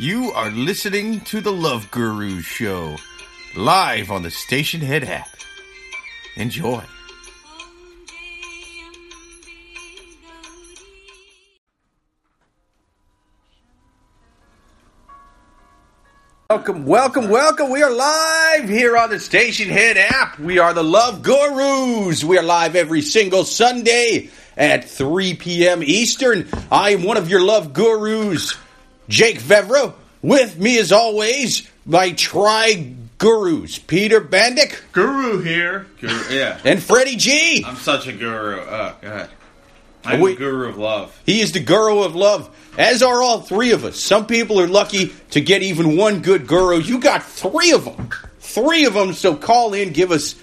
You are listening to the Love Gurus Show, live on the Stationhead app. Enjoy. Welcome, welcome, welcome. We are live here on the Stationhead app. We are the Love Gurus. We are live every single Sunday at 3 p.m. Eastern. I am one of your Love Gurus, Jake Vevera. With me, as always, my tri gurus, Peter Bandyk Guru here. Guru, yeah. and Freddy G. I'm such a guru. Oh, go ahead. I'm Wait. a guru of love. He is the guru of love, as are all three of us. Some people are lucky to get even one good guru. You got three of them. Three of them. So call in, give us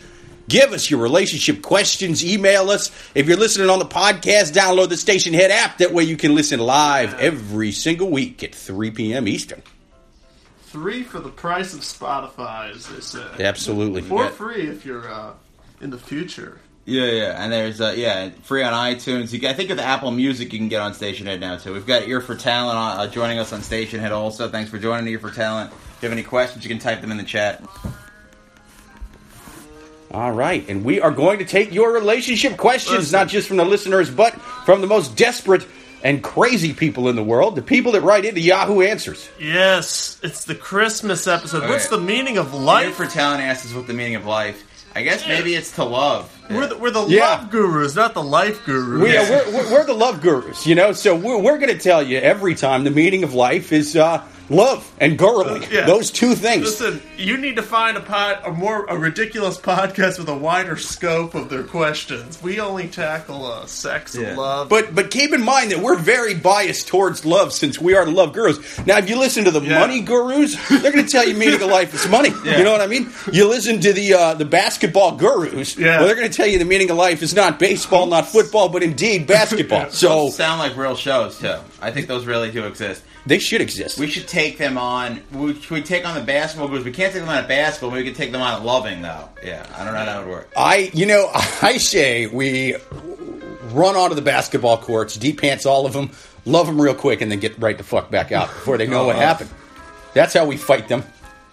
give us your relationship questions, email us. If you're listening on the podcast, download the Stationhead app. That way you can listen live every single week at 3 p.m. Eastern. Three for the price of Spotify, as they say. Absolutely. For free if you're uh, in the future. Yeah, yeah. And there's, uh, yeah, free on iTunes. You, can- I think with Apple Music, you can get on Stationhead now, too. We've got Ear for Talent on, uh, joining us on Stationhead also. Thanks for joining Ear for Talent. If you have any questions, you can type them in the chat. All right, and we are going to take your relationship questions, Listen. not just from the listeners, but from the most desperate and crazy people in the world, the people that write into Yahoo Answers. Yes, it's the Christmas episode. Okay. What's the meaning of Ear life? for Talent asks us what the meaning of life. I guess maybe it's to love. We're the, we're the Yeah. love gurus, not the life gurus. We, are we're, we're, we're the love gurus, you know, so we're, we're going to tell you every time the meaning of life is uh, love and gurling. Yeah. Those two things. Listen, you need to find a pod, a more a ridiculous podcast with a wider scope of their questions. We only tackle uh, sex Yeah. and love. But but keep in mind that we're very biased towards love since we are the love gurus. Now, if you listen to the Yeah. money gurus, they're going to tell you meaning of life is money. You know what I mean? You listen to the uh, the basketball gurus, Yeah. well, they're going to tell you the meaning of life is not baseball, not football, but indeed basketball. So Those sound like real shows, too. I think those really do exist. they should exist. We should take them on. We, we take on the basketball groups. We can't take them on at basketball. Maybe we can take them on at loving, though. Yeah, I don't know how that would work. I, you know, I say we run onto the basketball courts, deep pants all of them, love them real quick, and then get right the fuck back out before they know what Uh-huh. happened. That's how we fight them.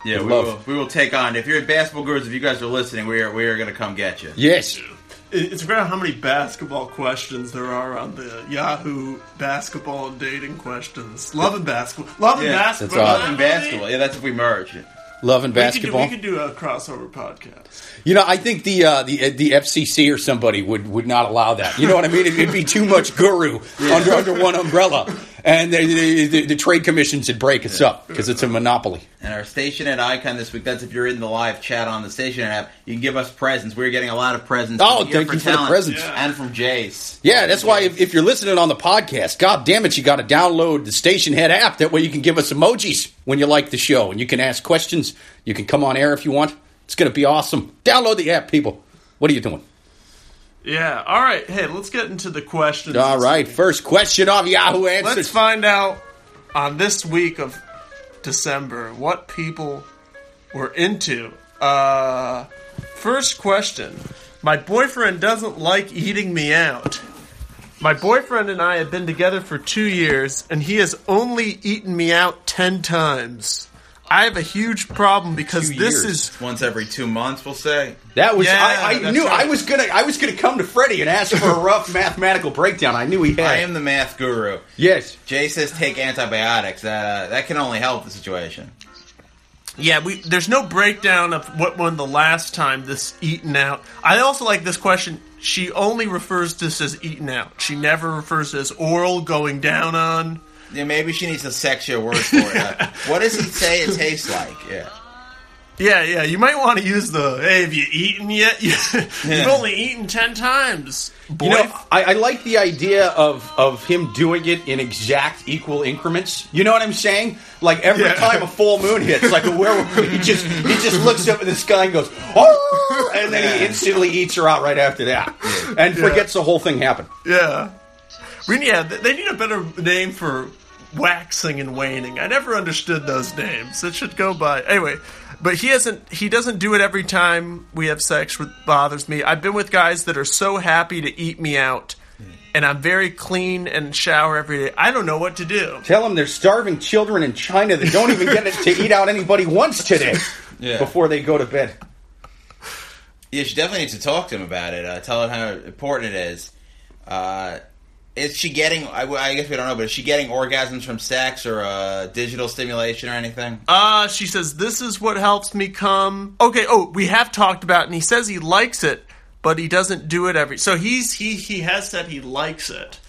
Yeah, With we love. will, we will take on. If you're at basketball gurus, if you guys are listening, we are we are going to come get you. Yes. It- It's great how many basketball questions there are on the Yahoo basketball and dating questions. Love and basketball. Love and Yeah, basketball. that's Love odd. and basketball. Yeah, that's if we merge. Love and We could, do, basketball. we could do a crossover podcast. You know, I think the uh, the the FCC or somebody would, would not allow that. You know what I mean? It'd, it'd be too much guru under under one umbrella, and the, the, the, the trade commissions would break us up because it's a monopoly. And our station at icon this week. That's if you're in the live chat on the station app. You can give us presents. We're getting a lot of presents. Oh, from Ear thank you for the presents. Yeah. and from Jace. Yeah, that's why if, if you're listening on the podcast, god damn it, you got to download the Stationhead app. That way you can give us emojis when you like the show, and you can ask questions. You can come on air if you want. It's going to be awesome. Download the app, people. What are you doing? Yeah. All right. Hey, let's get into the questions. All right, first question of Yahoo Answers. Let's find out on this week of December what people were into. Uh, first question. My boyfriend doesn't like eating me out. My boyfriend and I have been together for two years, and he has only eaten me out ten times. I have a huge problem because Two this years. is Once every two months, we'll say. That was Yeah, I, I knew right. I was gonna I was gonna come to Freddy and ask for a rough mathematical breakdown. I knew he had. I am the math guru. yes. Jay says take antibiotics. That uh, that can only help the situation. Yeah, we there's no breakdown of what when the last time this eaten out. I also like this question. She only refers to this as eaten out. She never refers to as oral going down on. Yeah, maybe she needs a sexier word for it. Uh, what does he say it tastes like? Yeah. Yeah, yeah. You might want to use the "Hey, have you eaten yet? You've Yeah. only eaten ten times, boy." You know, I, I like the idea of of him doing it in exact equal increments. You know what I'm saying? Like every Yeah. time a full moon hits, like a werewolf, he just he just looks up at the sky and goes, "Oh!" and then he instantly eats her out right after that, and forgets the whole thing happened. yeah. We need, yeah, they need a better name for waxing and waning. I never understood those names. It should go by anyway. But he hasn't. He doesn't do it every time we have sex. Which bothers me. I've been with guys that are so happy to eat me out, and I'm very clean and shower every day. I don't know what to do. Tell them there's starving children in China that don't even get to eat out anybody once today Yeah. before they go to bed. Yeah, she definitely need to talk to him about it. Uh, tell him how important it is. Uh, is she getting? I, I guess we don't know, but is she getting orgasms from sex or uh, digital stimulation or anything? Uh, she says, This is what helps me come. Okay, oh, we have talked about, and he says he likes it, but he doesn't do it every. So he's he he has said he likes it.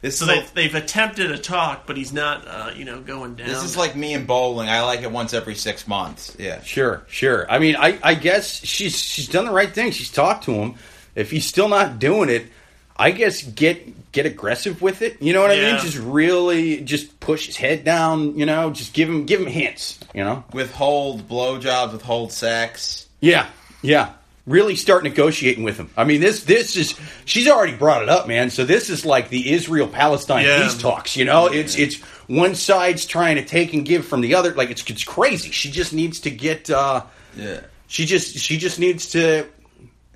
This So they've, like, they've attempted a talk, but he's not, uh, you know, going down. this is like me and bowling. I like it once every six months. Yeah. Sure, sure. I mean, I, I guess she's she's done the right thing. She's talked to him. If he's still not doing it, I guess get get aggressive with it. You know what I mean? Just really just push his head down. You know, just give him give him hints. You know? Withhold blowjobs, withhold sex. Yeah, yeah. Really start negotiating with him. I mean, this this is she's already brought it up, man. So this is like the Israel Palestine Yeah. peace talks. You know, it's it's one side's trying to take and give from the other. Like it's it's crazy. She just needs to get. uh Yeah. She just she just needs to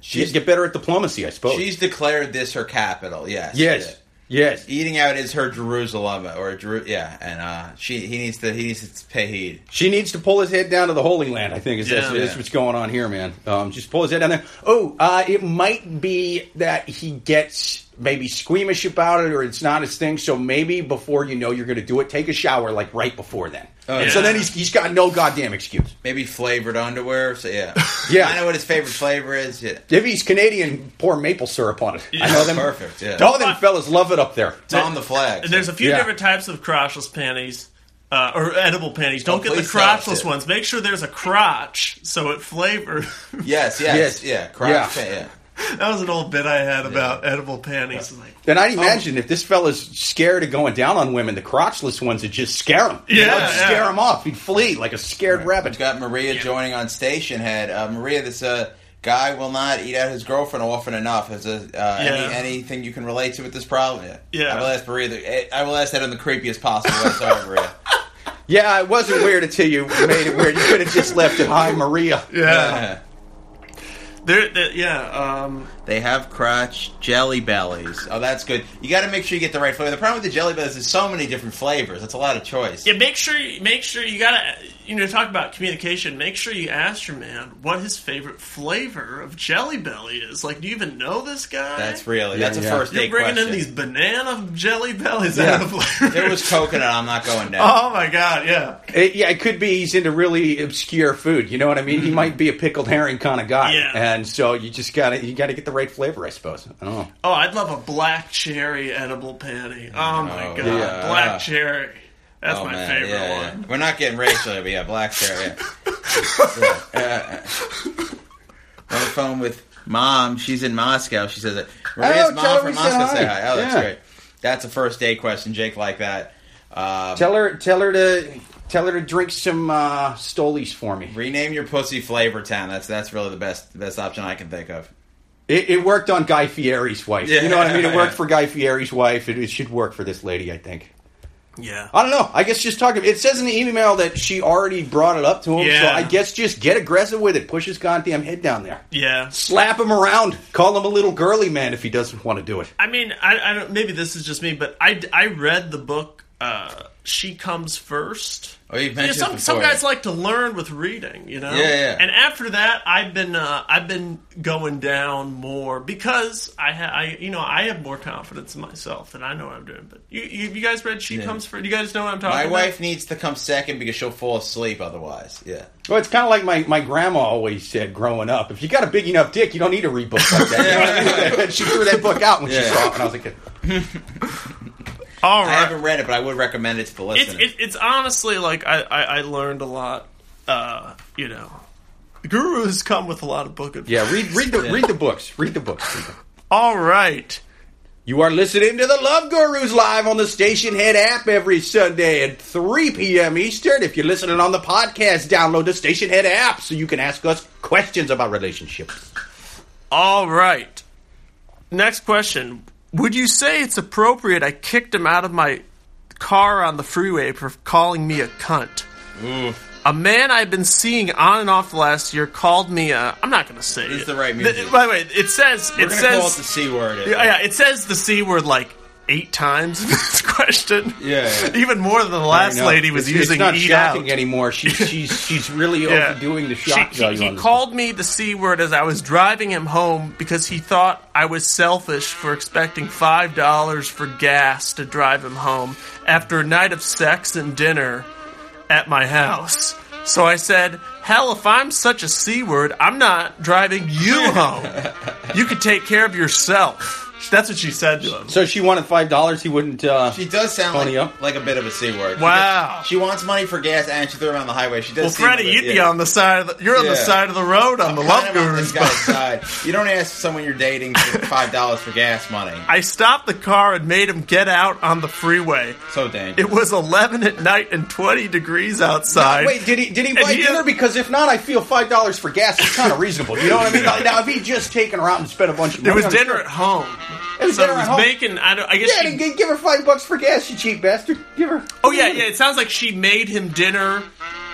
She's get, get better at diplomacy, I suppose. she's declared this her capital. Yes. yes, Yeah. yes. Eating out is her Jerusalem, or Jeru- yeah, and uh, she he needs to he needs to pay heed. She needs to pull his head down to the Holy Land. I think is Yeah. that's what's going on here, man. Um, just pull his head down there. Oh, uh, it might be that he gets maybe squeamish about it, or it's not his thing. So maybe before you know you're going to do it, take a shower like right before then. Oh, And yeah. So then he's he's got no goddamn excuse. Maybe flavored underwear. So yeah, Yeah. I know what his favorite flavor is. Yeah, If he's Canadian, pour maple syrup on it. I know them. perfect. Yeah, All them fellas love it up there. it's on the flag. And there's a few Yeah. different types of crotchless panties. Uh, or edible panties. Don't Oh, get the crotchless ones. Make sure there's a crotch so it flavors. yes, yes, Yes. yeah, crotch Yeah. pa- yeah. That was an old bit I had about edible panties. Like, And I'd imagine if this fella's scared of going down on women, the crotchless ones would just scare him. You know, Yeah, yeah. scare him off. He'd flee like a scared rabbit. We've got Maria joining on Stationhead. Uh, Maria, this uh, guy will not eat out his girlfriend often enough. Is a, uh, any, anything you can relate to with this problem? Yeah. Yeah. I will ask Maria. The, I will ask that in the creepiest possible way. Sorry, Maria. Yeah, it wasn't weird until you made it weird. You could have just left it. Hi, Maria. yeah, there, there- yeah. Um, They have crotch jelly bellies. Oh, that's good. You got to make sure you get the right flavor. The problem with the jelly bellies is so many different flavors. That's a lot of choice. yeah, make sure you make sure you gotta you know talk about communication. Make sure you ask your man what his favorite flavor of Jelly Belly is. Like, do you even know this guy? That's really Yeah, that's a yeah. first You're date bringing question. in these banana Jelly Bellies Yeah. out of flavor. There was coconut. I'm not going down. Oh my god, yeah. It, yeah, it could be he's into really obscure food. You know what I mean? He mm-hmm. might be a pickled herring kind of guy. Yeah. And so you just gotta you gotta get the right flavor, I suppose. I don't know. Oh, I'd love a black cherry edible panty. Oh my Oh, god, yeah. black cherry. That's Oh, my man, favorite yeah, yeah. one. We're not getting racial, but yeah, black cherry. Yeah. yeah. uh, on the phone with mom. She's in Moscow. She says, "Maria's Oh, mom her from Moscow say hi." Oh, that's great. That's a first date question, Jake. Like that. Um, Tell her tell her to tell her to drink some uh, Stolies for me. rename your pussy Flavor Town. That's that's really the best the best option I can think of. It, it worked on Guy Fieri's wife. Yeah. You know what I mean? It worked for Guy Fieri's wife. It, it should work for this lady, I think. Yeah. I don't know. I guess just talking. It says in the email that she already brought it up to him. Yeah. So I guess just get aggressive with it. Push his goddamn head down there. Yeah. Slap him around. Call him a little girly man if he doesn't want to do it. I mean, I, I don't. Maybe this is just me, but I, I read the book. Uh, she comes first. Oh, you've You know, some some guys like to learn with reading, you know. Yeah, yeah. And after that, I've been uh, I've been going down more because I ha- I you know I have more confidence in myself that I know what I'm doing. But you you, you guys read She Yeah. Comes First? You guys know what I'm talking about. My about? wife needs to come second because she'll fall asleep otherwise. Yeah. Well, it's kind of like my, my grandma always said growing up. If you got a big enough dick, you don't need to read books like that. You know what she threw that book out when she saw it when I was a kid. All I haven't read it, but I would recommend it to the it's listeners. it, it's honestly like I, I I learned a lot. Uh, you know, gurus come with a lot of book advice. Yeah, read read the read the books. Read the books. Read them. All right. You are listening to the Love Gurus live on the Stationhead app every Sunday at 3 p.m. Eastern. If you're listening on the podcast, download the Stationhead app so you can ask us questions about relationships. All right. Next question. Would you say it's appropriate I kicked him out of my car on the freeway for calling me a cunt? A man I've been seeing on and off the last year called me. Uh, I'm not going to say It's the right The- music. by the way, it says We're it says call it the c word. yeah, yeah, it says the c word like eight times in this question. Yeah, yeah. even more than the last lady was it's, using It's not eat shocking out. anymore. She's she's she's really Yeah. overdoing the She- shock he- value. he this called me the C word as I was driving him home because he thought I was selfish for expecting $5 for gas to drive him home after a night of sex and dinner at my house. So I said, Hell, if I'm such a C word, I'm not driving you home. You could take care of yourself. That's what she said to him. So she wanted five dollars. He wouldn't. Uh, She does sound Pony like, up. like a bit of a c word. She Wow. does- She, wants money for gas and she threw it on the highway. She does. Well, seem Freddy, like- you'd be yeah. on the side of the, you're on the Yeah. side of the road on the Kind Love of on Gurus this guy's side. You don't ask someone you're dating for five dollars for gas money. I stopped the car and made him get out on the freeway. So dangerous. It was 11 at night and 20 degrees outside. Wait, did he did he buy he- dinner? Because if not, I feel five dollars for gas is kind of reasonable. You know what I mean? Now, if he just taken her out and spent a bunch of It money, was on dinner her- at home. It was so dinner it at was making. I, don't, I guess. Yeah, she, then give her five bucks for gas, you cheap bastard. Give her. oh yeah, yeah. It sounds like she made him dinner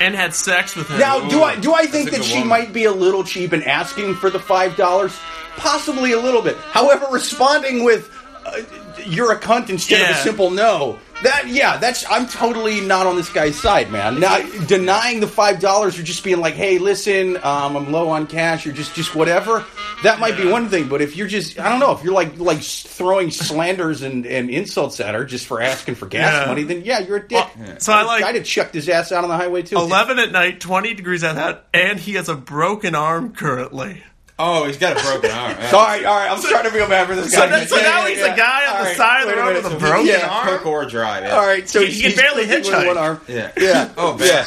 and had sex with him. Now, do I do I think that she woman. might be a little cheap in asking for the five dollars? Possibly a little bit. However, responding with uh, "you're a cunt" instead of a simple no. That yeah, that's I'm totally not on this guy's side, man. Now denying the five dollars or just being like, "Hey, listen, um, I'm low on cash," or just just whatever. That might be one thing, but if you're just I don't know if you're like like throwing slanders and, and insults at her just for asking for gas Yeah. money, then yeah, you're a dick. Well, so I like- I'd have chucked his ass out on the highway too. 11 at night, 20 degrees out, and he has a broken arm currently. Oh, he's got a broken arm. Yeah. All right, all right. I'm starting to feel bad for this So, guy. that, so Yeah, now yeah, he's yeah. a guy on All the right, side of the road with a broken yeah. arm. Cook or drive. Yeah. All right, so He- he can barely cooking hitchhike. One arm. Yeah. Yeah. Oh, man.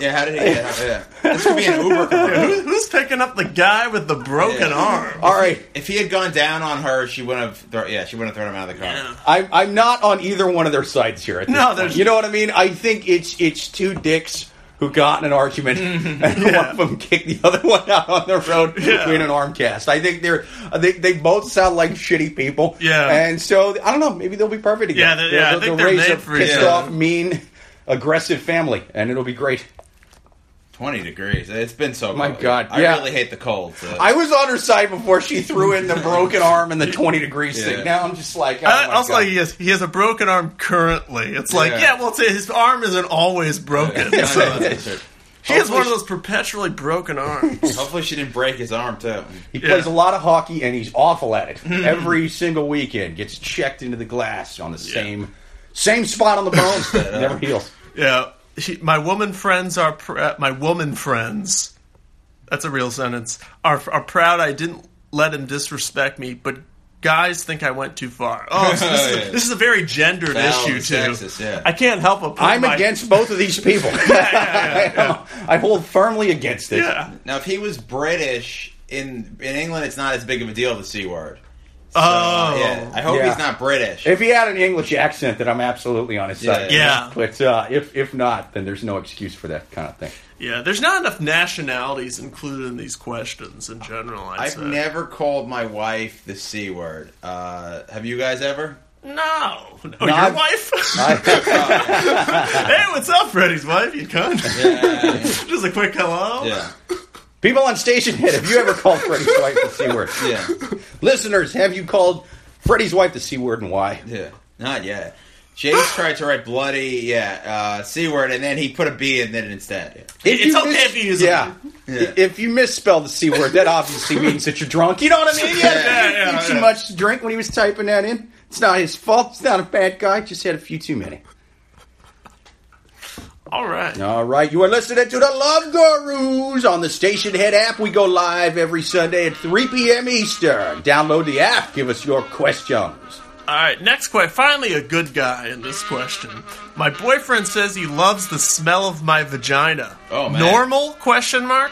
Yeah. How did he get out? Yeah. This could be an Uber commercial. Who- who's picking up the guy with the broken Yeah. arm? All right. If he had gone down on her, she wouldn't have. Throw, yeah, she wouldn't have thrown him out of the car. Yeah. I'm I'm not on either one of their sides here. At this No, point. there's- You know what I mean? I think it's it's two dicks who got in an argument, mm-hmm. and one of them kicked the other one out on the road Yeah. an arm cast. I think they're uh, they, they both sound like shitty people. Yeah. and so I don't know. Maybe they'll be perfect Yeah, again. yeah, I they'll, think they'll they're raise a pissed off, mean, aggressive family, and it'll be great. Twenty degrees. It's been so. My cold. God, I yeah. really hate the cold. So. I was on her side before she threw in the broken arm and the 20 degrees Yeah. thing. Now I'm just like, oh my also, God. he has he has a broken arm currently. It's like, Yeah. yeah, well, it's, his arm isn't always broken. I so that's for he has one of those perpetually broken arms. Hopefully, she didn't break his arm too. He Yeah. plays a lot of hockey and he's awful at it. Hmm. Every single weekend gets checked into the glass on the same same spot on the bone. Never heals. yeah, he, my woman friends are pr- uh, my woman friends. That's a real sentence. Are are proud I didn't let him disrespect me, but. Guys think I went too far. Oh, so this, is a, this is a very gendered Foul issue too. sexist, yeah. I can't help but I'm my- against both of these people. yeah, I hold firmly against it. Yeah. Now, if he was British in in England, it's not as big of a deal. The c word. So, Oh. yeah. I hope Yeah. he's not British. If he had an English accent, then I'm absolutely on his side. Yeah. But uh, if if not, then there's no excuse for that kind of thing. Yeah, there's not enough nationalities included in these questions in general. I'd I've say. never called my wife the c word. Uh, have you guys ever? No, oh, No, your I've- wife. I- hey, what's up, Freddy's wife? You cunt. Yeah. Just a quick hello. yeah. People on Stationhead. Have you ever called Freddy's wife the c word? Yeah. Listeners, have you called Freddy's wife the c word and why? Yeah. Not yet. Chase tried to write bloody, yeah, uh, c word, and then he put a b in it instead. If It's okay if you use yeah. Yeah. If you misspell the c word, that obviously means that you're drunk. You know what I mean? Yeah, Yeah, yeah, yeah, too much to drink when he was typing that in. It's not his fault. It's not a bad guy. Just had a few too many. All right. All right, you are listening to the Love Gurus on the Stationhead app. We go live every Sunday at 3 p.m. Eastern. Download the app. Give us your questions. All right. Next question. Finally, a good guy in this question. My boyfriend says he loves the smell of my vagina. Oh, man. Normal? Question mark.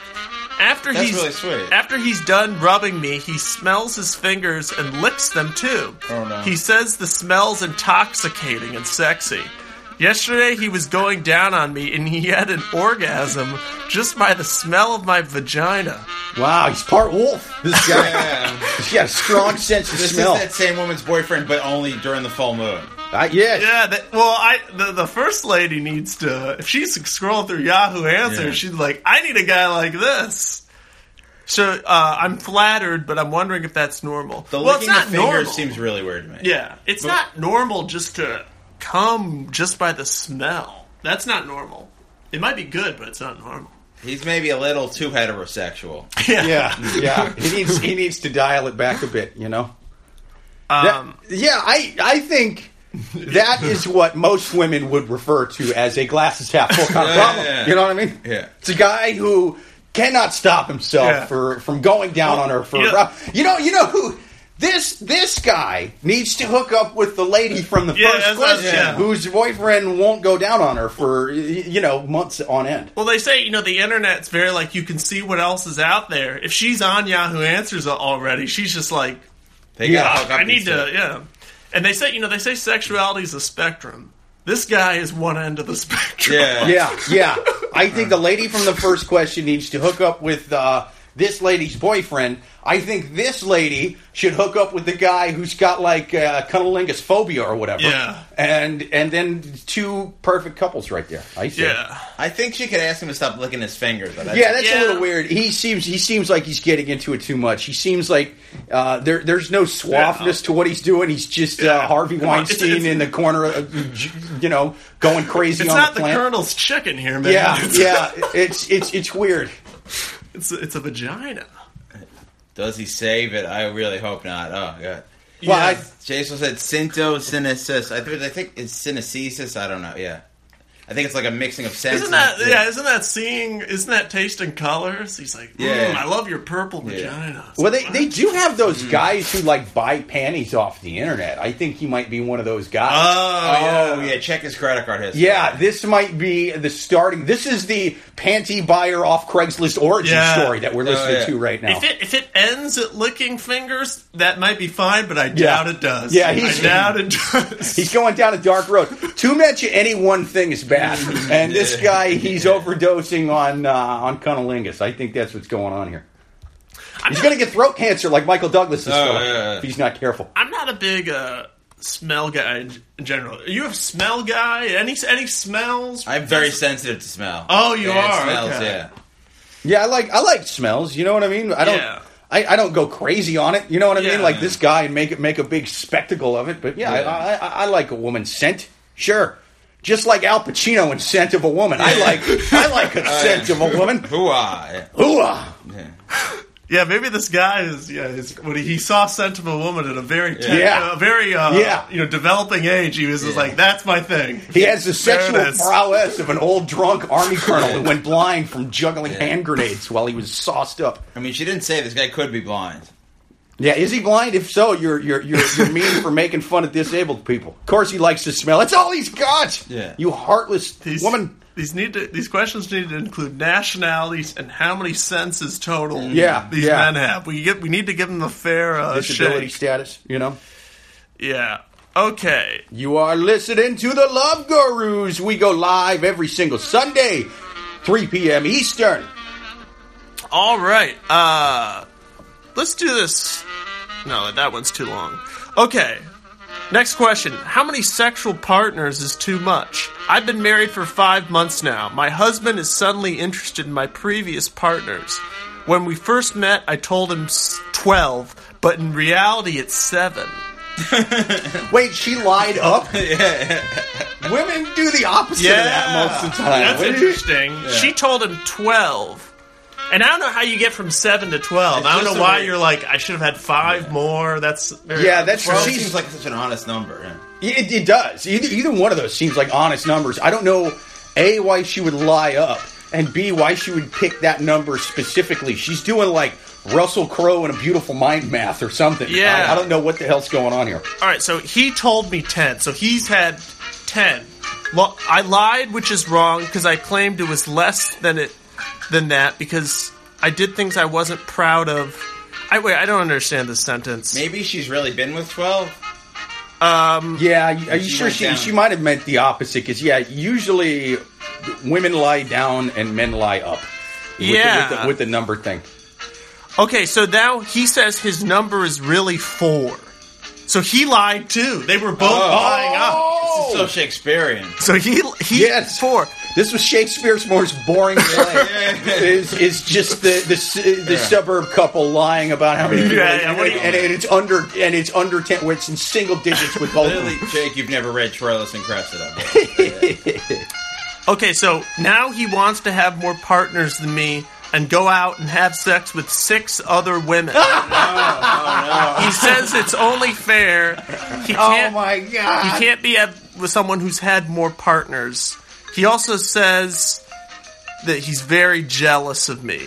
After That's he's really sweet. after he's done rubbing me, he smells his fingers and licks them too. Oh, no. He says the smell's intoxicating and sexy. Yesterday he was going down on me and he had an orgasm just by the smell of my vagina. Wow, he's part wolf. This guy. Yeah. He's got a strong sense of This smell. is that same woman's boyfriend, but only during the full moon. I, yes. Yeah, that, well, I the, the first lady needs to. If she's scrolling through Yahoo Answers, Yeah. she's like, "I need a guy like this." So uh, I'm flattered, but I'm wondering if that's normal. The well, it's licking not the fingers normal. seems really weird to me. yeah, it's not normal just to come just by the smell. That's not normal. It might be good, but it's not normal. He's maybe a little too heterosexual. Yeah, yeah. He needs he needs to dial it back a bit, you know. That- Um, yeah, I I think that is what most women would refer to as a glasses half full kind of Yeah, problem. yeah. You know what I mean? Yeah. It's a guy who cannot stop himself Yeah. for from going down on her for yeah. you know you know who this this guy needs to hook up with the lady from the Yeah, first that's what- question yeah. whose boyfriend won't go down on her for y- you know months on end. Well, they say you know the internet's very like you can see what else is out there. If she's on Yahoo Answers already, she's just like, They Yeah, gotta hook up I need these to, yeah. And they say you know they say sexuality is a spectrum. This guy is one end of the spectrum. Yeah. Yeah, yeah. I think the lady from the first question needs to hook up with uh, this lady's boyfriend. I think this lady should hook up with the guy who's got like uh, cunnilingus phobia or whatever. Yeah. and and then two perfect couples right there. I see. yeah. I think she could ask him to stop licking his fingers. Though. That's- Yeah, that's Yeah. a little weird. He seems he seems like he's getting into it too much. He seems like uh, there there's no suaveness to what he's doing. He's just uh, Harvey Come on, it's- Weinstein it's- in the corner, of, you know, going crazy It's on not the the plant. Colonel's chicken here, man. Yeah, yeah. It's it's it's weird. It's it's a vagina. Does he save it? I really hope not. Oh god. Well, I- Yeah. Jason said syntocinesis. I think I think it's synesthesis. I don't know. Yeah, I think it's like a mixing of senses. Isn't that yeah? Isn't that seeing? Isn't that tasting colors? He's like, Yeah. "Mm, I love your purple Yeah. vagina. Well, like, they, they do have those Mm. guys who like buy panties off the internet. I think he might be one of those guys. Oh, Oh yeah. check his credit card history. yeah, this might be the starting. This is the panty buyer off Craigslist origin Yeah. story that we're Oh, listening yeah. to right now. If it if it ends at licking fingers, that might be fine, but I Yeah. doubt it does. Yeah, he's- I doubt it does. He's going down a dark road. Too much of any one thing is bad, and this guy he's overdosing on uh, on cunnilingus. I think that's what's going on here. I'm He's going to get throat cancer like Michael Douglas is Oh, fella, yeah, yeah. if he's not careful. I'm not a big uh, smell guy in, in general. Are you a smell guy? Any any smells? I'm very sensitive to smell. Oh, you Yeah, it are? Smells, Okay. yeah. Yeah, I like I like smells. You know what I mean? I don't. Yeah. I, I don't go crazy on it. You know what I Yeah. mean? Like this guy and make it make a big spectacle of it. But yeah, Yeah. I, I, I like a woman's scent. Sure. Just like Al Pacino in Scent of a Woman. I like I like a scent of a woman. Hooah. Yeah. Hooah! Yeah. Yeah, maybe this guy is yeah. Is, when he, he saw "Scent of a Woman" at a very ten- Yeah. a very uh, Yeah. you know developing age, he was just like, "That's my thing." He has the sexual prowess of an old drunk army colonel who went blind from juggling hand grenades while he was sauced up. I mean, she didn't say this guy could be blind. Yeah, is he blind? If so, you're you're you're, you're mean for making fun of disabled people. Of course, he likes to smell. That's all he's got. Yeah. You heartless These woman. These need to these questions need to include nationalities and how many senses total. Yeah, these yeah. men have. We get we need to give them a fair uh, Disability shake. status. You know. Yeah. Okay. You are listening to the Love Gurus. We go live every single Sunday, 3 p.m. Eastern. All right. Uh let's do this. No, that one's too long. Okay. Next question. How many sexual partners is too much? I've been married for 5 months now. My husband is suddenly interested in my previous partners. When we first met, I told him 12, but in reality it's 7. Wait, she lied up? Women do the opposite of that most of the time. That's What do you- interesting. She told him 12. And I don't know how you get from 7 to 12. It's I don't know why weird- you're like, I should have had 5 more. That's very Yeah, that's Well, it she's- seems like such an honest number. Yeah. It, it does. Either, either one of those seems like honest numbers. I don't know, A, why she would lie up, and B, why she would pick that number specifically. She's doing like Russell Crowe and a beautiful mind math or something. Yeah. I, I don't know what the hell's going on here. All right, so he told me 10. So he's had 10. Well, I lied, which is wrong because I claimed it was less than it than that because I did things I wasn't proud of. I wait, I don't understand this sentence. Maybe she's really been with 12. Um, yeah, are you She sure she, down. she might have meant the opposite? Because, yeah, usually women lie down and men lie up. With the- Yeah. with, the, with the number thing. Okay, so now he says his number is really 4. So So he lied too. They were both oh. lying up. Oh! So Shakespearean. So he he Yes. four. This was Shakespeare's most boring play. is is just the the, s- the suburb couple lying about how many people, Yeah, yeah, and, what and, and it's under and it's under ten, where it's in single digits with both. of them. Clearly, Jake, you've never read Troilus and Cressida. Okay, so now he wants to have more partners than me and go out and have sex with six other women. Oh, he says it's only fair. He Oh can't. my god! He can't be with someone who's had more partners. He also says that he's very jealous of me.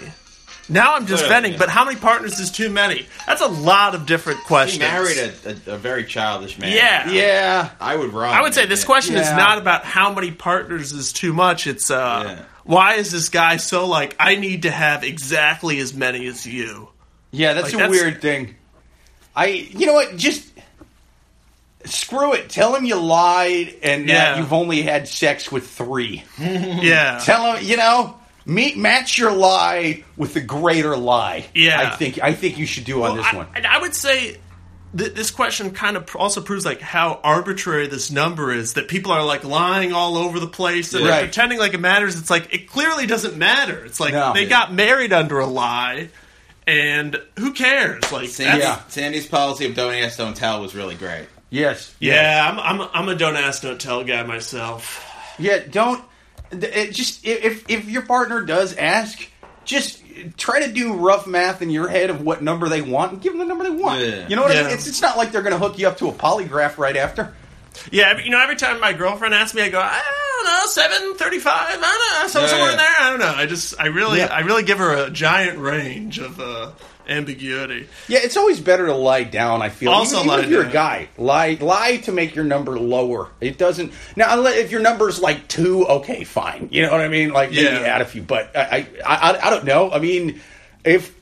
Now I'm just Clearly, venting, yeah. but how many partners is too many? That's a lot of different he questions. married a, a, a very childish man. Yeah. Yeah, I would run. I would say this question is not about how many partners is too much. It's uh, Yeah. why is this guy so like I need to have exactly as many as you? yeah, that's Like, a that's- weird thing. I, you know what? Just screw it. Tell him you lied and Yeah. that you've only had sex with three. Yeah, Tell him, you know, meet match your lie with the greater lie. Yeah. I think I think you should do on this I, one. and I would say th- this question kind of pr- also proves like how arbitrary this number is. That people are like lying all over the place and Right. they're pretending like it matters. It's like it clearly doesn't matter. It's like No. they got married under a lie, and who cares? Like Sandy, Yeah. Sandy's policy of don't ask, don't tell was really great. Yes. Yeah, I'm, I'm, I'm a don't ask, don't tell guy myself. Yeah, don't. It just if if your partner does ask, just try to do rough math in your head of what number they want and give them the number they want. Yeah. You know what I mean? It's it's not like they're going to hook you up to a polygraph right after. Yeah, you know, every time my girlfriend asks me, I go, I don't know, seven thirty-five. I don't know, so, Yeah, somewhere yeah. in there. I don't know. I just, I really, Yeah. I really give her a giant range of uh, ambiguity. Yeah, it's always better to lie down. I feel Also even, even lie if you're down. a guy, lie lie to make your number lower. It doesn't now if your number's like two, okay, fine. You know what I mean? Like maybe Yeah. add a few, but I I, I I don't know. I mean, if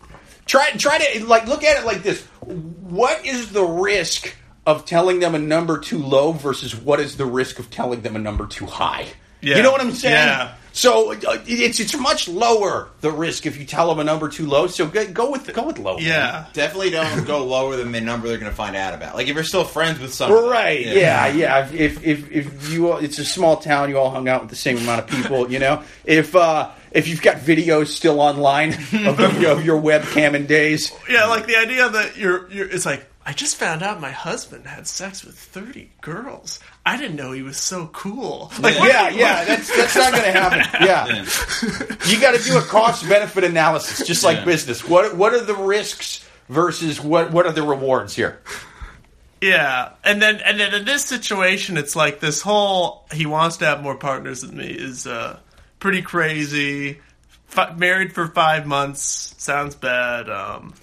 try try to like look at it like this: what is the risk of telling them a number too low versus what is the risk of telling them a number too high? Yeah. You know what I'm saying? Yeah. So uh, it's it's much lower the risk if you tell them a number too low. So go, go with go with low. Yeah. Definitely don't go lower than the number they're going to find out about. Like if you're still friends with someone, Right. Yeah. Yeah. If if if you all, it's a small town, you all hung out with the same amount of people. You know, if uh if you've got videos still online of, of, your- of your webcamming days, Yeah, like the idea that you're, you're, it's like, I just found out my husband had sex with 30 girls. I didn't know he was so cool. Like, what- yeah, yeah, that's that's not going to happen. Yeah, you got to do a cost benefit analysis, just like Yeah. business. What what are the risks versus what what are the rewards here? Yeah, and then and then in this situation, it's like this whole he wants to have more partners than me is uh, pretty crazy. F- married for five months sounds bad, um,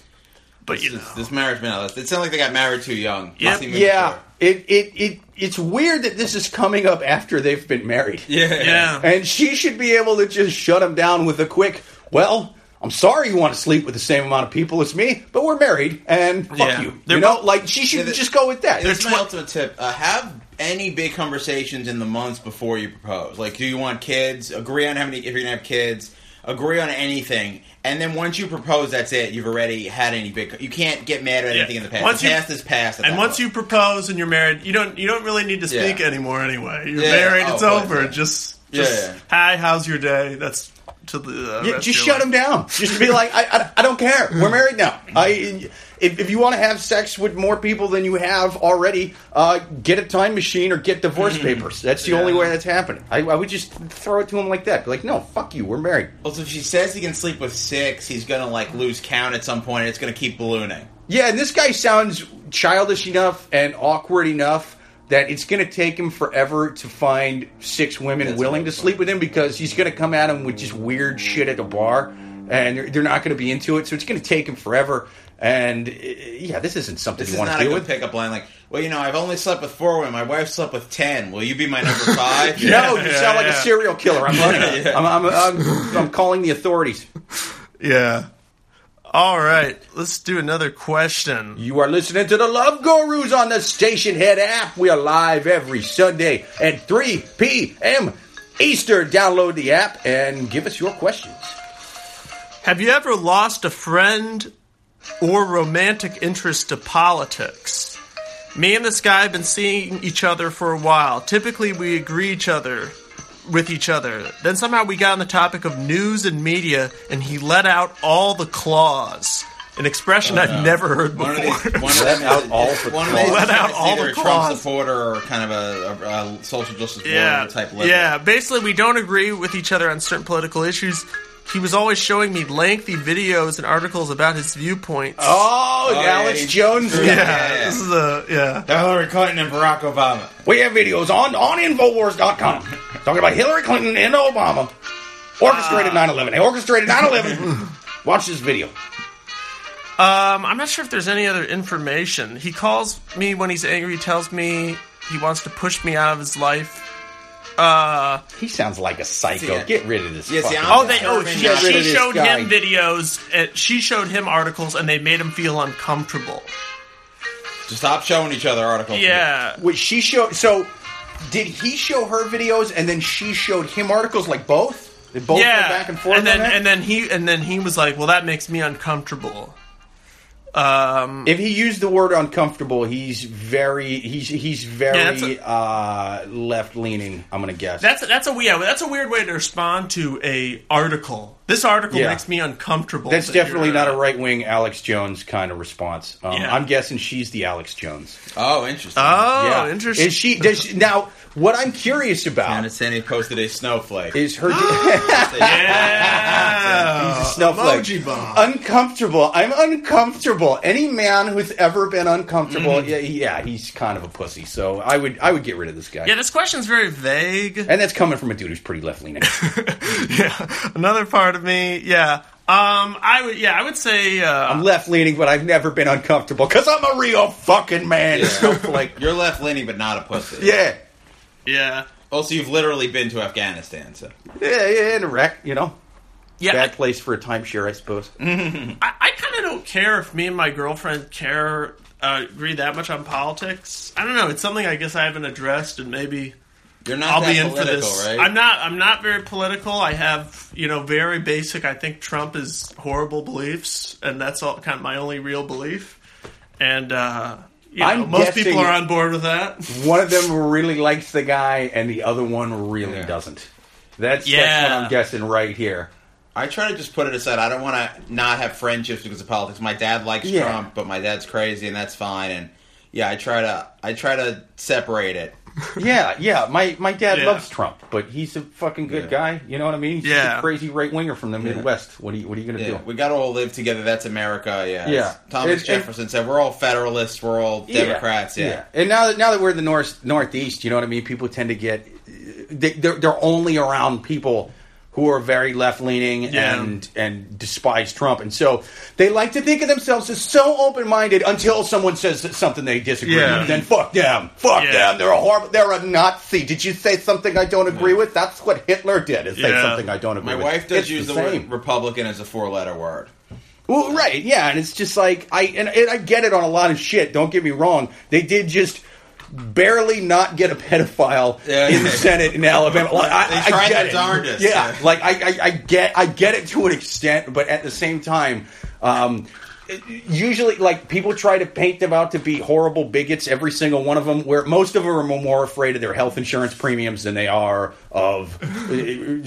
but you know, This, this marriage been out. It sounds like they got married too young. Yep. Must Yeah, before. it it it it's weird that this is coming up after they've been married. Yeah. yeah, And she should be able to just shut him down with a quick, well, I'm sorry you want to sleep with the same amount of people as me, but we're married, and fuck Yeah. you. They're you know, both- like she should Yeah, the- just go with that. Here's my ultimate tip: uh, have any big conversations in the months before you propose. Like, do you want kids? Agree on how many if you're gonna have kids. Agree on anything, and then once you propose, that's it. You've already had any big. You can't get mad at anything in the past. Once the you- past is past. and once point. you propose and you're married, you don't you don't really need to speak Yeah. anymore anyway. You're Yeah. married, Oh, it's but- over. Just, just Yeah. hi, how's your day? That's to the uh, Yeah, rest just of your shut him life. down. Just be like, I, I, I don't care. We're married now. I, if, if you want to have sex with more people than you have already, uh, get a time machine or get divorce papers. That's the only way that's happening. I, I would just throw it to him like that. Be like, no, fuck you. We're married. Also, if she says he can sleep with six, he's gonna like lose count at some point. and It's gonna keep ballooning. Yeah, and this guy sounds childish enough and awkward enough that it's going to take him forever to find six women That's willing to sleep with him because he's going to come at him with just weird shit at the bar, and they're, they're not going to be into it. So it's going to take him forever. And uh, yeah, this isn't something This you is want not to a deal good with. pickup line. Like, well, you know, I've only slept with four women. My wife slept with ten. Will you be my number five? No, you sound like a serial killer. I'm running. Yeah. I'm, I'm, I'm, I'm calling the authorities. Yeah. All right, let's do another question. You are listening to the Love Gurus on the Stationhead app. We are live every Sunday at 3 p.m. Eastern. Download the app and give us your questions. Have you ever lost a friend or romantic interest to politics? Me and this guy have been seeing each other for a while. Typically, we agree each other with each other. Then somehow we got on the topic of news and media, and he let out all the claws. An expression I've uh, never heard One of before. these, one of Let these- out all the one of claws. these Let out is all the a Trump claws. supporter or kind of a, a, a social justice warrior yeah, type liberal. yeah. Basically, we don't agree with each other on certain political issues. He was always showing me lengthy videos and articles about his viewpoints. Oh, yeah, Alex he- Jones. yeah, yeah, yeah. this is a yeah. Hillary Clinton and Barack Obama. We have videos on, on Infowars.com talking about Hillary Clinton and Obama. Orchestrated 9 11. They orchestrated 9 11. Watch this video. Um, I'm not sure if there's any other information. He calls me when he's angry. He tells me he wants to push me out of his life. Uh, He sounds like a psycho. Yeah. Get rid of this. Yeah, see, oh, they oh she, she rid of this showed him videos. uh she showed him articles, and they made him feel uncomfortable. Just stop showing each other articles. Yeah, Wait, she showed. So, did he show her videos and then she showed him articles? Like both? They both yeah. went back and forth. and then on that? and then he and then he was like, "Well, that makes me uncomfortable." Um, if he used the word uncomfortable, he's very he's he's very Yeah, uh, left leaning. I'm gonna guess. That's that's a yeah, that's a weird way to respond to a article. This article Yeah. makes me uncomfortable. That's that definitely not uh, a right wing Alex Jones kind of response. Um, Yeah. I'm guessing she's the Alex Jones. Oh, interesting. Oh, yeah, interesting. Is she? Does she, now? What I'm curious about and Sandy posted a snowflake. is her. Yeah, He's a snowflake. Emoji bomb. Uncomfortable. I'm uncomfortable. Any man who's ever been uncomfortable, Mm-hmm. yeah, yeah, he's kind of a pussy. So I would, I would get rid of this guy. Yeah, this question's very vague. And that's coming from a dude who's pretty left leaning. yeah, another part of me. Yeah, um, I would. Yeah, I would say. Uh, I'm left leaning, but I've never been uncomfortable because I'm a real fucking man. Yeah. Snowflake. You're left leaning, but not a pussy. Yeah, yeah, Also, you've literally been to Afghanistan, so yeah, yeah. In a wreck, you know, yeah. bad place for a timeshare, I suppose. I, I kind of don't care if me and my girlfriend care uh, agree that much on politics. I don't know. It's something I guess I haven't addressed, and maybe. You're not I'll that be in for this. right? I'm not. I'm not very political. I have, you know, very basic. I think Trump is horrible beliefs, and that's all kind of my only real belief. And uh, you know, I'm most people are on board with that. One of them really likes the guy, and the other one really Yeah. doesn't. That's, that's Yeah. what I'm guessing right here. I try to just put it aside. I don't want to not have friendships because of politics. My dad likes Yeah. Trump, but my dad's crazy, and that's fine. And yeah, I try to I try to separate it. Yeah, yeah. My my dad Yeah. loves Trump, but he's a fucking good Yeah. guy. You know what I mean? He's Yeah. a crazy right winger from the Midwest. What are you What are you gonna Yeah, do? we got to all live together. That's America. Yeah. Yeah. As Thomas It- it- Jefferson said, "We're all Federalists. We're all Democrats." Yeah. And now that now that we're in the north northeast, you know what I mean. People tend to get they, they're they're only around people who are very left leaning Yeah. and and despise Trump, and so they like to think of themselves as so open minded until someone says something they disagree Yeah. with. Then fuck them, fuck Yeah. them. They're a horrible. They're a Nazi. Did you say something I don't agree with? That's what Hitler did. Is say Yeah. something I don't agree My with. My wife does It's use the, same. word Republican as a four-letter word. Well, right, yeah, and it's just like I and, and I get it on a lot of shit. Don't get me wrong; they did just barely not get a pedophile Yeah. in the Senate in Alabama. Like, I, They I tried get their it. darndest, Yeah, yeah. like I, I, I get I get it to an extent, but at the same time. Um, Usually, like people try to paint them out to be horrible bigots, every single one of them. Where most of them are more afraid of their health insurance premiums than they are of uh,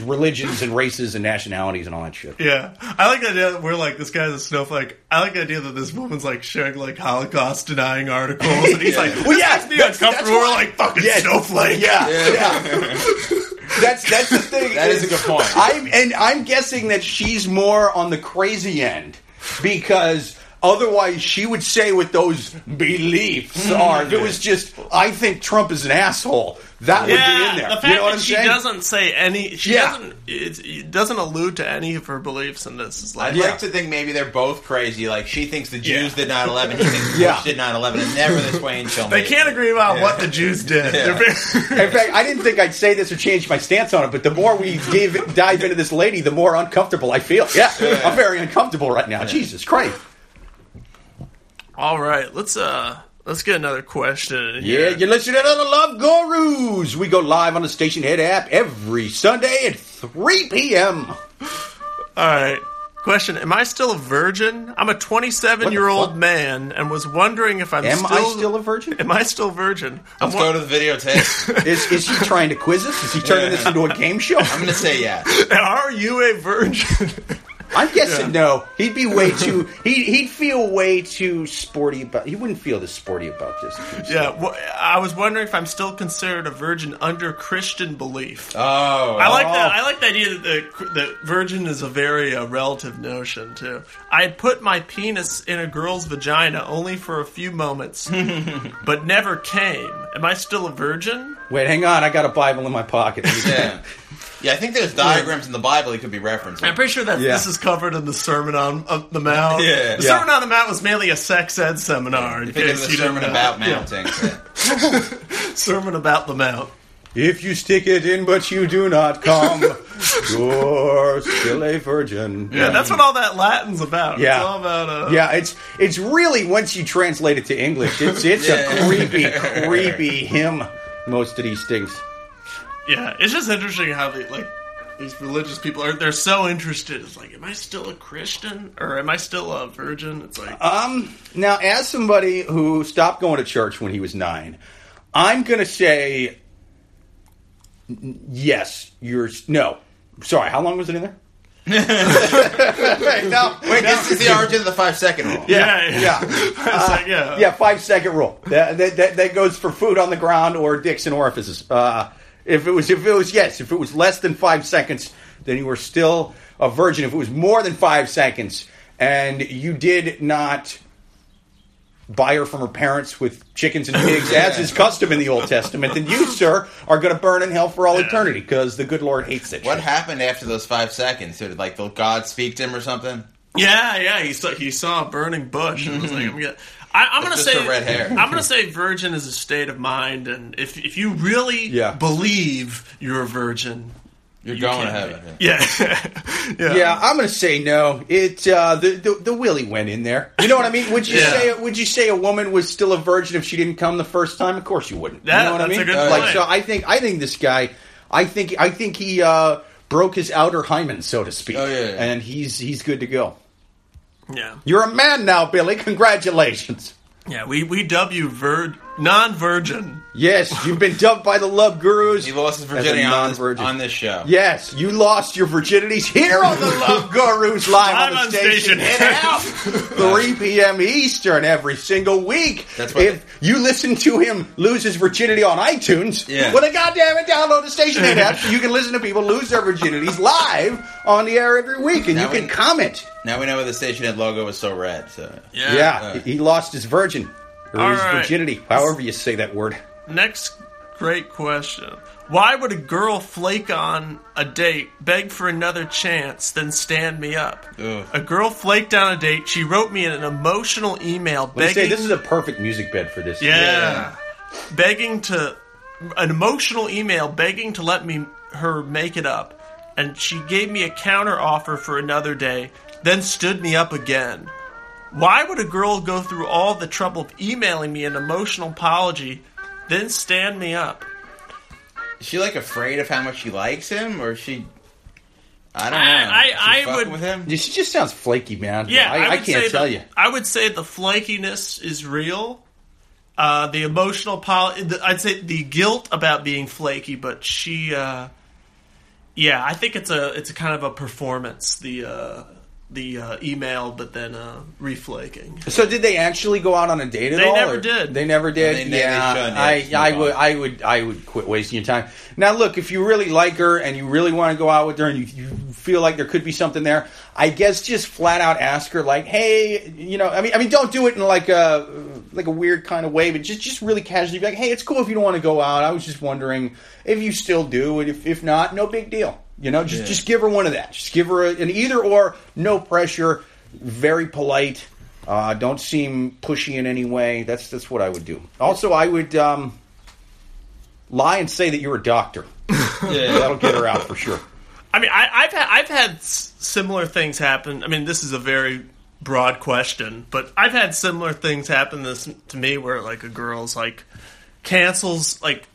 religions and races and nationalities and all that shit. Yeah, I like the idea that we're like this guy's a snowflake. I like the idea that this woman's like sharing like Holocaust denying articles, and he's like, Well, yeah, "This makes me that's- uncomfortable." that's We're like, "Fucking Yeah, snowflake." Yeah, yeah. that's that's the thing. That is a good point. I'm and I'm guessing that she's more on the crazy end because otherwise she would say what those beliefs hmm. are. If it was just, I think Trump is an asshole, that would be in there. the fact you know what that I'm she saying? doesn't say any, she Yeah. doesn't, it, it doesn't allude to any of her beliefs in this. Is like, I'd like to think maybe they're both crazy. Like she thinks the Jews Yeah. did 9/11, he thinks Yeah. Bush did 9/11, and never this way in they can't agree about Yeah. what the Jews did. Yeah. Very- In fact, I didn't think I'd say this or change my stance on it, but the more we give, dive into this lady, the more uncomfortable I feel. Yeah, I'm very uncomfortable right now. Jesus Christ. All right, let's uh, let's get another question. Yeah, you're listening to the Love Gurus. We go live on the Stationhead app every Sunday at 3 p.m. All right. Question: Am I still a virgin? I'm a 27 year old fuck? man and was wondering if I'm Am still. I still a virgin? Am I still virgin? I'm Let's wa- go to the videotape. Is, is he trying to quiz us? Is he turning Yeah. this into a game show? I'm gonna say yes. Are you a virgin? I'm guessing no. He'd be way too. He, he'd feel way too sporty about. He wouldn't feel this sporty about this. if yeah, wh- I was wondering if I'm still considered a virgin under Christian belief. Oh, I like Oh. that. I like the idea that the, the virgin is a very uh, relative notion too. I had put my penis in a girl's vagina only for a few moments, but never came. Am I still a virgin? Wait, hang on. I got a Bible in my pocket. yeah. Yeah, I think there's diagrams in the Bible he could be referencing. I'm pretty sure that Yeah. this is covered in the Sermon on, on the Mount. Yeah. the Yeah. Sermon on the Mount was mainly a sex ed seminar. In I think case it's a you didn't sermon know. about Yeah. mounting. Yeah. Sermon about the Mount. If you stick it in, but you do not come, you're still a virgin. Yeah, that's what all that Latin's about. Yeah. It's all about uh, Yeah, it's it's really once you translate it to English, it's it's Yeah. a creepy, creepy hymn. Most of these things. Yeah, it's just interesting how they like these religious people are. They're so interested. It's like, am I still a Christian or am I still a virgin? It's like, Um, now, as somebody who stopped going to church when he was nine, I'm going to say yes. You're no. Sorry, how long was it in there? no, Wait, this is the origin of the five second rule. yeah, yeah. it's like, yeah, yeah, five second rule. That, that, that, that goes for food on the ground or dicks and orifices. Uh, if it was, if it was, yes, if it was less than five seconds, then you were still a virgin. If it was more than five seconds and you did not buy her from her parents with chickens and pigs, as is custom in the Old Testament, then you, sir, are going to burn in hell for all eternity because the good Lord hates it. What happened after those five seconds? Did like the God speak to him or something? yeah, yeah. He saw he saw a burning bush and was like, mm-hmm. I'm gonna. I, I'm gonna Just say red hair. I'm gonna say virgin is a state of mind, and if if you really Yeah. believe you're a virgin, You're you going to can't heaven. be. Yeah, yeah, Yeah, I'm going to say no. It uh, the, the the willy went in there. You know what I mean? Would you Yeah. say would you say a woman was still a virgin if she didn't come the first time? Of course you wouldn't. That- you know what I that's mean? a good like point. so, I think I think this guy, I think I think he uh, broke his outer hymen, so to speak. Oh, yeah, yeah. and he's he's good to go. Yeah. You're a man now, Billy. Congratulations. Yeah, we we you vir- non-virgin. Yes, you've been dubbed by the love gurus. He lost his virginity on this, on this show. Yes, you lost your virginities here on the Love Gurus live, Live on the on station. station. Hit out 3 p.m. Eastern every single week. That's right. If you listen to him lose his virginity on iTunes, Yeah. well, then goddamn it, download the Stationhead app so you can listen to people lose their virginities live on the air every week, and Now you can we- comment. Now we know why the Stationhead logo was so red. So Yeah. Yeah, he he lost his virgin or All his right. virginity, however you say that word. Next great question. Why would a girl flake on a date, beg for another chance, then stand me up? Ugh. A girl flaked on a date. She wrote me an emotional email begging say this is a perfect music bed for this. Yeah. Begging to an emotional email begging to let me her make it up. And she gave me a counter offer for another day, then stood me up again. Why would a girl go through all the trouble of emailing me an emotional apology, then stand me up? is she like afraid of how much she likes him, or is she? I don't know. I- Is she I would- with him. Yeah, She just sounds flaky, man. Yeah, I, I, would can't tell the, you. I would say the flakiness is real. Uh, the emotional pol- the- I'd say the guilt about being flaky, but she, uh, yeah, I think it's a it's a kind of a performance. The uh, the uh, email, but then uh, reflaking. So did they actually go out on a date at all? They all? never or- did. They never did. They- they- they yeah, shouldn't. Yeah, I, I move would. I would, I would quit wasting your time. Now, look, if you really like her and you really want to go out with her and you, you feel like there could be something there, I guess just flat out ask her, like, hey, you know, I mean, I mean, don't do it in like a like a weird kind of way, but just just really casually be like, hey, it's cool if you don't want to go out. I was just wondering if you still do, and if if not, no big deal. You know, just Yeah. just give her one of that. Just give her a, an either or, no pressure, very polite. Uh, don't seem pushy in any way. That's that's what I would do. Also, I would um, lie and say that you're a doctor. Yeah. That'll get her out for sure. I mean, I, I've had I've had similar things happen. I mean, this is a very broad question, but I've had similar things happen this to me where like a girl's like cancels like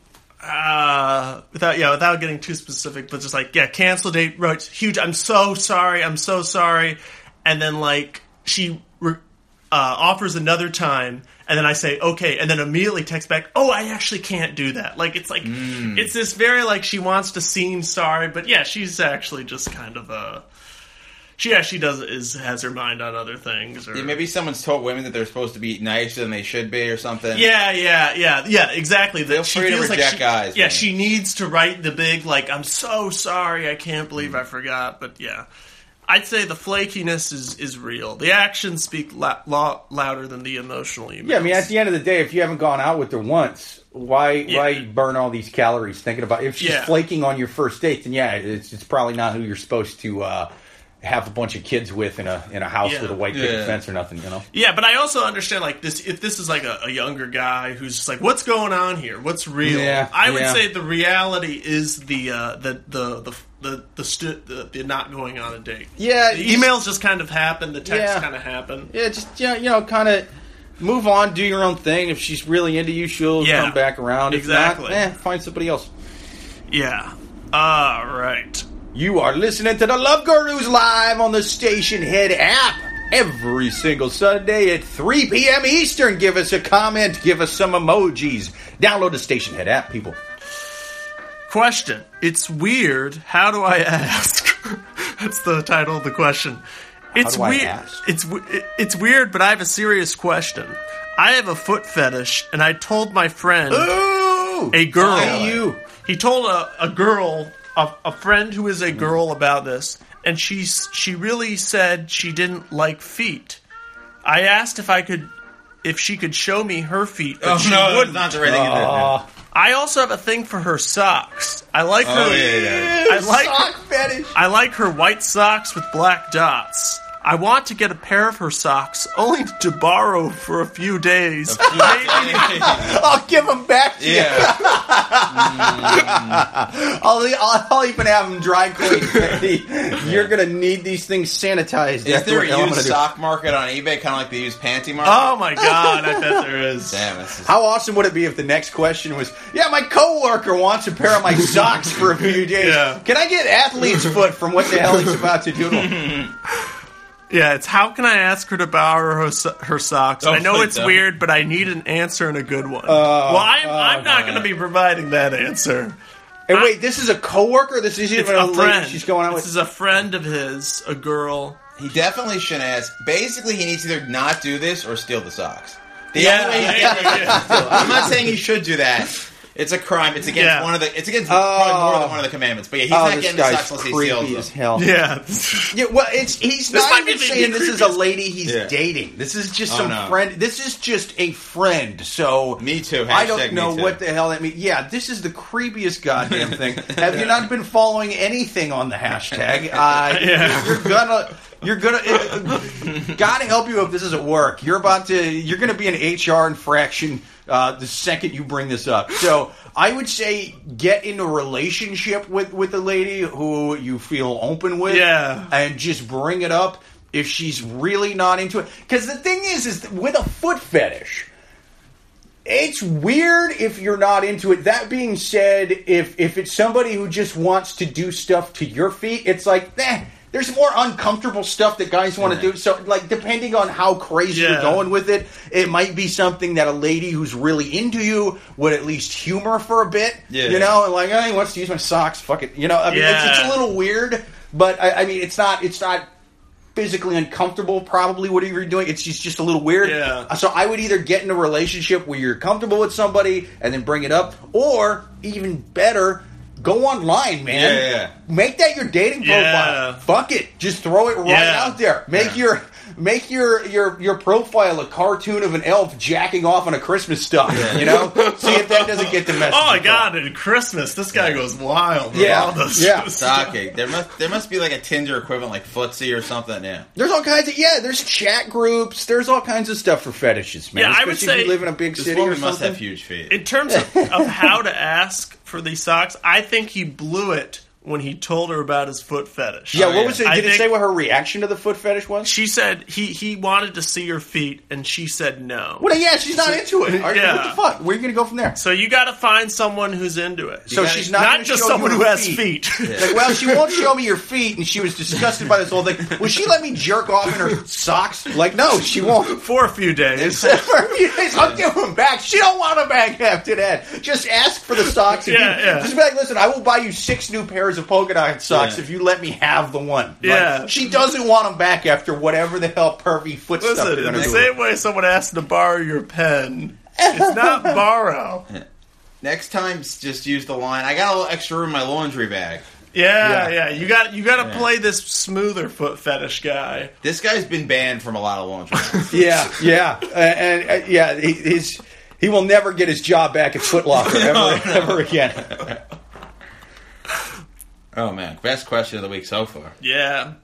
uh without yeah without getting too specific, but just like yeah cancel date right huge. I'm so sorry. I'm so sorry. and then like she re- uh, offers another time, and then I say okay, and then immediately text back, "Oh, I actually can't do that." Like it's like it's this very like she wants to seem sorry, but yeah, she's actually just kind of a. She actually does is has her mind on other things, or Yeah, maybe someone's told women that they're supposed to be nicer than they should be or something. yeah, yeah, yeah, yeah, exactly. That Feel she free to feels like reject she, guys, yeah, man. she needs to write the big like, "I'm so sorry, I can't believe Mm. I forgot." But yeah, I'd say the flakiness is is real. The actions speak la- lo- louder than the emotional emails. Yeah, I mean, at the end of the day, if you haven't gone out with her once, why Yeah. why burn all these calories thinking about if she's Yeah. flaking on your first date? Then yeah, it's, it's probably not who you're supposed to uh, have a bunch of kids with in a in a house Yeah. with a white picket Yeah. fence or nothing. You know? Yeah, but I also understand like this. If this is like a, a younger guy who's just like, "What's going on here? What's real?" Yeah, I would say the reality is the uh, the the the the the, stu- the the not going on a date. Yeah, the emails just kind of happen. The texts kind of happen. Yeah, just you know, you know kind of move on, do your own thing. If she's really into you, she'll come back around. If Exactly. not, eh, find somebody else. Yeah. All right. You are listening to the Love Gurus live on the Stationhead app every single Sunday at 3 p.m. Eastern. Give us a comment, give us some emojis. Download the Stationhead app, people. Question. It's weird. How do I ask? That's the title of the question. It's do I weird. ask? It's it's weird, but I have a serious question. I have a foot fetish, and I told my friend, Ooh! a girl. You. He told a, a girl, a, a friend who is a mm. girl, about this, and she she really said she didn't like feet. I asked if I could, if she could show me her feet, but Oh she no, wouldn't. not the right thing to do. Aw. I also have a thing for her socks. I like oh, her. Oh, yeah, yeah. I like Sock fetish. I like her white socks with black dots. I want to get a pair of her socks, only to borrow for a few days. Maybe- I'll give them back to you. yeah. I'll, I'll, I'll even have them dry cleaned. You're going to need these things sanitized. Is That's there what a I'm used gonna do. sock market on eBay, kind of like the used panty market? oh my god, I bet there is. Damn, this is How awesome would it be if the next question was, "Yeah, my coworker wants a pair of my socks for a few days. Yeah. Can I get athlete's foot from what the hell he's about to do?" To him?" Yeah, it's how can I ask her to borrow her, so- her socks? I oh, know it's don't. weird, but I need an answer and a good one. Oh, well, I'm, oh, I'm not going to be providing that answer. And wait, this is a coworker. This isn't It's even a a lady friend. she's going out this with. is a friend of his, a girl. He definitely shouldn't ask. Basically, he needs to either not do this or steal the socks. The Yeah, only way yeah, he yeah, gets yeah. I'm not saying he should do that. It's a crime. It's against Yeah. one of the. It's against probably more than one of the commandments. But yeah, he's oh, not this getting the guy's socks unless he steals creepy as hell. Yeah. Yeah, well, it's he's This not even be the saying this is a creepiest. lady he's Yeah. dating. This is just Oh, some no. friend. This is just a friend. So Me too. I Hashtag don't me know too. what the hell that means. Yeah, this is the creepiest goddamn thing. Have you not been following anything on the hashtag? Uh, Yeah. You're gonna. You're gonna. God help you if this isn't work. You're about to. You're gonna be an HR infraction uh, the second you bring this up. So I would say get in a relationship with with a lady who you feel open with. Yeah. and just bring it up if she's really not into it. Because the thing is, is with a foot fetish it's weird if you're not into it. That being said, if if it's somebody who just wants to do stuff to your feet, it's like, eh, there's more uncomfortable stuff that guys want to do. So, like, depending on how crazy you're going with it, it might be something that a lady who's really into you would at least humor for a bit. Yeah. You know, like, oh, he wants to use my socks. Fuck it. You know, I mean, it's, it's a little weird, but I, I mean, it's not. It's not physically uncomfortable probably whatever you're doing it's just, just a little weird Yeah. so i would either get in a relationship where you're comfortable with somebody and then bring it up or even better go online man Yeah, yeah, yeah. make that your dating profile Yeah. fuck it just throw it right Yeah. out there make your make your your your profile a cartoon of an elf jacking off on a christmas star you know see if that doesn't get the message Oh my god, at Christmas, this guy goes wild. Yeah, all this yeah. stuff. Sake. There must there must be like a Tinder equivalent, like Footsie or something. Yeah. There's all kinds of yeah. There's chat groups. There's all kinds of stuff for fetishes, man. Yeah, I would Especially if say you live in a big This city or woman must something. have huge feet. In terms of, of how to ask for these socks, I think he blew it when he told her about his foot fetish. Yeah, Oh, what yeah. was it? I Did it think- say what her reaction to the foot fetish was? She said he he wanted to see her feet, and she said no. Well, yeah, she's not into it. Are- Yeah. What the fuck? Where are you going to go from there? So you got to find someone who's into it. So gotta- she's not, not just someone who has feet. Like, well, she won't show me your feet, and she was disgusted by this whole thing. Will she let me jerk off in her socks? Like, no, she won't. For a few days. For a few days, I'll give them back. She don't want them back after that. Just ask for the socks. Yeah, give- yeah. Just be like, listen, I will buy you six new pairs of polka dot socks Yeah. if you let me have the one. Like, Yeah. she doesn't want them back after whatever the hell pervy foot stuff Listen, they're in the do. same way someone asks to borrow your pen, it's not borrow. Next time, just use the line. I got a little extra room in my laundry bag. Yeah, Yeah. yeah. You got you got to Yeah. play this smoother foot fetish guy. This guy's been banned from a lot of laundry. Yeah, yeah, uh, and uh, yeah, he, he's he will never get his job back at Foot Locker ever, ever again. Oh man, best question of the week so far. Yeah.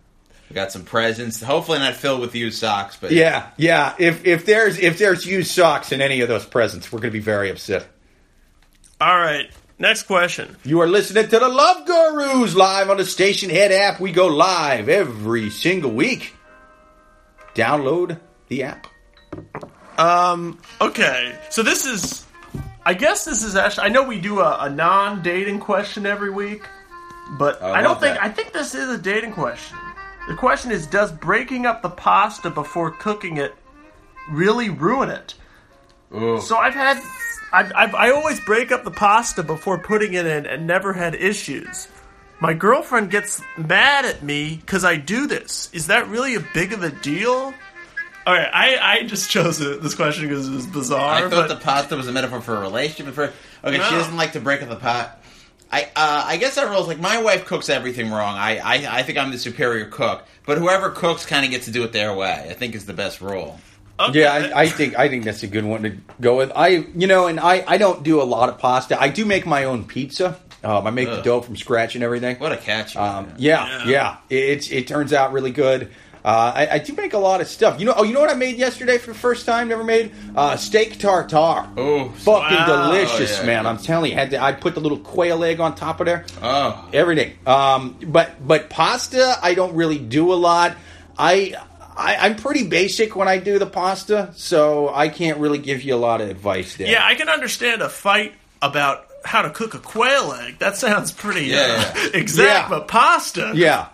We got some presents. Hopefully not filled with used socks, but Yeah, yeah. If if there's if there's used socks in any of those presents, we're going to be very upset. All right. Next question. You are listening to the Love Gurus live on the Stationhead app. We go live every single week. Download the app. Um. Okay. So this is. I guess this is actually. I know we do a, a non-dating question every week, but I I, don't think. that. I think this is a dating question. The question is: Does breaking up the pasta before cooking it really ruin it? Ooh. So I've had. I've, I've, I always break up the pasta before putting it in and never had issues. My girlfriend gets mad at me because I do this. Is that really a big of a deal? All right, I, I just chose it, this question because it was bizarre. I thought but the pasta was a metaphor for a relationship. For okay, she doesn't like to break up the pot. I uh, I guess our rules like my wife cooks everything wrong. I, I I think I'm the superior cook, but whoever cooks kind of gets to do it their way. I think is the best rule. Okay. Yeah, I, I think I think that's a good one to go with. I you know, and I I don't do a lot of pasta. I do make my own pizza. Um, I make the dough from scratch and everything. What a catch! Um, yeah, Yeah. yeah, It, it turns out really good. Uh, I, I do make a lot of stuff. You know, oh, you know what I made yesterday for the first time? Never made uh, steak tartare. Oh, fucking wow. delicious, Oh, yeah. man! I'm telling you, had to, I put the little quail egg on top of there. oh, Everything. Um, but but pasta, I don't really do a lot. I, I I'm pretty basic when I do the pasta, so I can't really give you a lot of advice there. yeah, I can understand a fight about how to cook a quail egg. That sounds pretty Yeah, uh, yeah. exact, Yeah. but pasta. Yeah.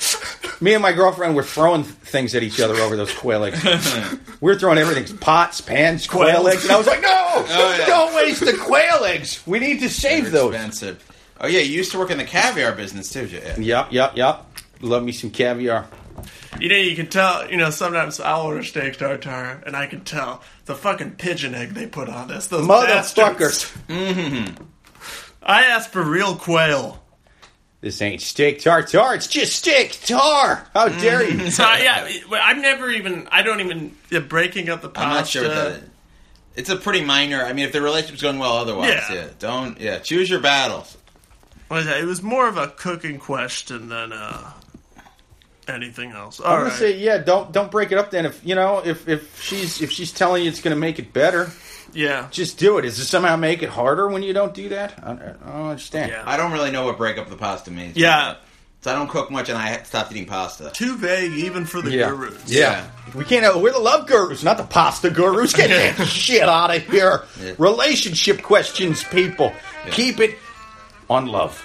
Me and my girlfriend were throwing things at each other over those quail eggs. we were throwing everything pots, pans, quail Quails. eggs. And I was like, no, Oh, yeah. don't waste the quail eggs. We need to save they're those. expensive. Oh yeah, you used to work in the caviar business too, yeah. Yep, yep, yep. Love me some caviar. You know, you can tell. You know, sometimes I'll order steak tartare, and I can tell the fucking pigeon egg they put on this. Those Motherfuckers. bastards. Mm-hmm. I asked for real quail. This ain't steak tartare. It's just steak tar. How dare you? So I- yeah, I've never even. I don't even yeah, breaking up the pasta. I'm not sure what that is. It's a pretty minor. I mean, if the relationship's going well, otherwise, Yeah. yeah. Don't yeah. Choose your battles. What is that? It was more of a cooking question than uh, anything else. All I'm gonna say, yeah, don't don't break it up. Then, if you know, if if she's if she's telling you it's gonna make it better, yeah. just do it. Is it somehow make it harder when you don't do that? I, I don't understand. Yeah. I don't really know what break up the pasta means. Yeah. Uh, so I don't cook much, and I stopped eating pasta. Too vague even for the Yeah. gurus. Yeah. We can't. We're the love gurus, not the pasta gurus. Get that shit out of here. Yeah. Relationship questions, people. Keep it on love.